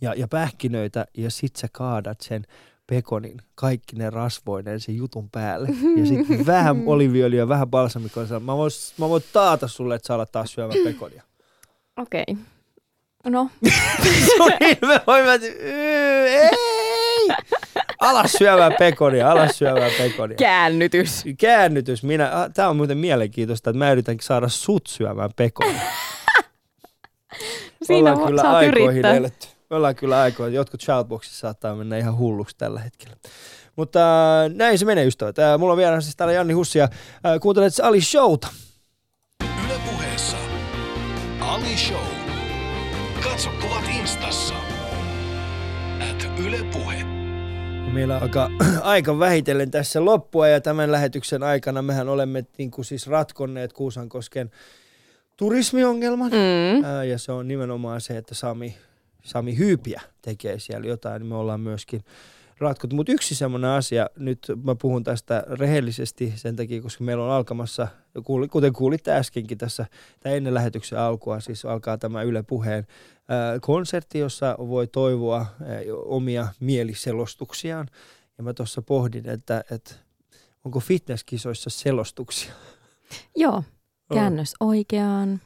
A: ja, ja pähkinöitä. Ja sitten sä kaadat sen pekonin, kaikki ne rasvoineen sen jutun päälle. Ja sitten vähän oliviöljyä vähän balsamikoa. Mä voin, mä voin taata sulle, että sä alat taas syömään pekonia.
C: Okei. Okay. No,
A: että "Yy, ei! Alas syövää pekonia, alas syövää pekonia.
C: käännytys.
A: Käännytys. Minä, tää on muuten mielenkiintoista, että mä yritän saada sut syömään pekonia.
C: Siinä
A: ollaan kyllä aikoihin
C: yrittää.
A: eletty. Me ollaan kyllä aikoihin. Jotkut shoutboxissa saattaa mennä ihan hulluksi tällä hetkellä. Mutta äh, näin se menee ystävät. Äh, mulla on vielä siis täällä Janni Hussi ja äh, kuuntelet Ali Showta.
B: Yle puheessa. Ali Show. Katso kuvat instassa. At Yle Puhe.
A: Meillä alkaa aika vähitellen tässä loppua ja tämän lähetyksen aikana mehän olemme niin kuin siis ratkonneet Kuusankosken turismiongelman.
C: Mm.
A: Ää, ja se on nimenomaan se, että Sami, Sami Hyypiä tekee siellä jotain, niin me ollaan myöskin ratkottu. Mutta yksi semmoinen asia, nyt mä puhun tästä rehellisesti sen takia, koska meillä on alkamassa, kuten kuulitte äskenkin tässä, tai ennen lähetyksen alkua, siis alkaa tämä Yle Puheen konsertti, jossa voi toivoa omia mieliselostuksiaan. Ja mä tuossa pohdin, että, että onko fitnesskisoissa selostuksia?
C: Joo. Käännös oikeaan.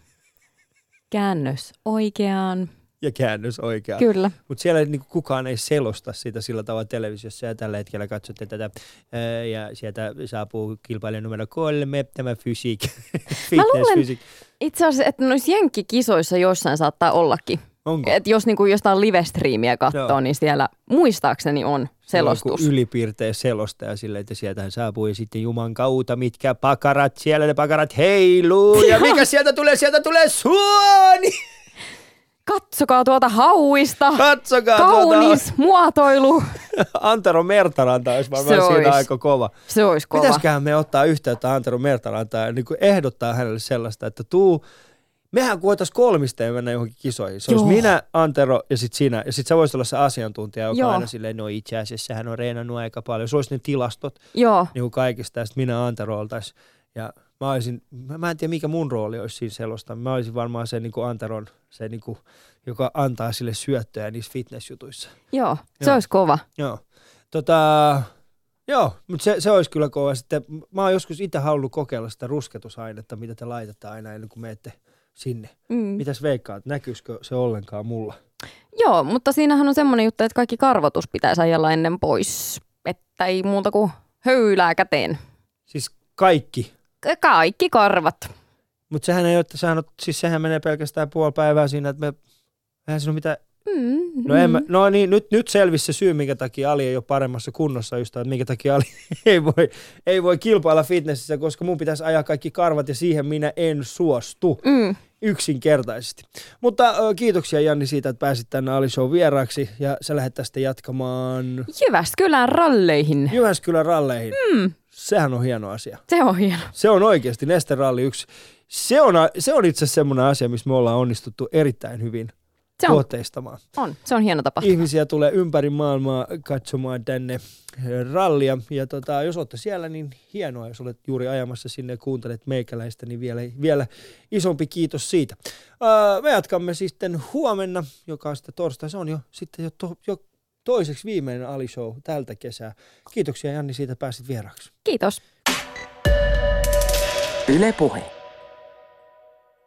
C: Käännös oikeaan.
A: Ja käännös oikein.
C: Kyllä.
A: Mutta siellä niinku kukaan ei selosta sitä sillä tavalla televisiossa ja tällä hetkellä katsotte tätä ää, ja sieltä saapuu kilpailija numero kolme, tämä fysiik, fitness
C: luulen-
A: fysiik.
C: Itse asiassa, että noissa jenkkikisoissa jossain saattaa ollakin.
A: Onko?
C: Et jos niinku jostain live-striimiä katsoo,
A: Joo.
C: niin siellä muistaakseni on selostus.
A: Ylipiirteä selostaja silleen, että sieltähän saapuu ja sitten Juman kautta, mitkä pakarat siellä, ne pakarat heiluu ja mikä sieltä tulee, sieltä tulee suoni.
C: Katsokaa tuota hauista.
A: Katsokaa
C: Kaunis
A: tuota,
C: muotoilu.
A: Antero Mertaranta olisi varmaan
C: Se
A: siinä
C: ois.
A: aika kova.
C: Se olisi kova.
A: Pitäisiköhän me ottaa yhteyttä Antero Mertarantaan ja niin ehdottaa hänelle sellaista, että tuu, mehän voitaisiin kolmisteen mennä johonkin kisoihin. Se olisi
C: Joo.
A: minä, Antero ja sitten sinä. Ja sitten sä voisit olla se asiantuntija, joka
C: Joo.
A: aina silleen, no itse asiassa hän on reenannut aika paljon. Se olisi ne tilastot
C: Joo.
A: niin kuin kaikista. Ja sitten minä ja Antero oltaisiin. Ja mä olisin, mä, mä en tiedä mikä mun rooli olisi siinä selosta. Mä olisin varmaan se niin kuin Anteron, se niin kuin, joka antaa sille syöttöjä niissä fitnessjutuissa.
C: Joo. Se
A: Joo.
C: olisi kova.
A: Joo. Tota, joo, mutta se, se olisi kyllä kova. Sitten mä oon joskus itse halunnut kokeilla sitä rusketusainetta, mitä te laitatte aina ennen kuin menette sinne.
C: Mm.
A: Mitäs veikkaat, näkyisikö se ollenkaan mulla?
C: Joo, mutta siinähän on semmoinen juttu, että kaikki karvotus pitäisi ajalla ennen pois. Että ei muuta kuin höylää käteen.
A: Siis kaikki.
C: Ka- Kaikki karvat.
A: Mutta sehän ei ole, että sehän, on, siis sehän menee pelkästään puoli päivää siinä, että me, eihän siinä ole mitään,
C: Mm,
A: no, en mä, no niin, nyt, nyt selvisi se syy, minkä takia Ali ei ole paremmassa kunnossa just, että minkä takia Ali ei voi, ei voi kilpailla fitnessissä, koska mun pitäisi ajaa kaikki karvat ja siihen minä en suostu.
C: Mm.
A: yksinkertaisesti. Mutta ö, kiitoksia Janni siitä, että pääsit tänne Ali Show vieraaksi ja sä lähdet tästä jatkamaan
C: Jyväskylän ralleihin.
A: Jyväskylän ralleihin. Mm. Sehän on hieno asia.
C: Se on hieno.
A: Se on oikeasti Neste Ralli yksi. Se on, se on itse asiassa semmoinen asia, missä me ollaan onnistuttu erittäin hyvin
C: Se on,
A: tuotteistamaan.
C: on, se on hieno tapahtuma.
A: Ihmisiä tulee ympäri maailmaa katsomaan tänne rallia. Ja tota, jos olette siellä, niin hienoa. Jos olet juuri ajamassa sinne ja kuuntelet meikäläistä, niin vielä, vielä isompi kiitos siitä. Uh, me jatkamme sitten huomenna, joka on sitten torstai. Se on jo sitten jo, to, jo toiseksi viimeinen Ali Show tältä kesää. Kiitoksia Janni siitä pääsit vieraaksi.
C: Kiitos.
D: Yle Puhe.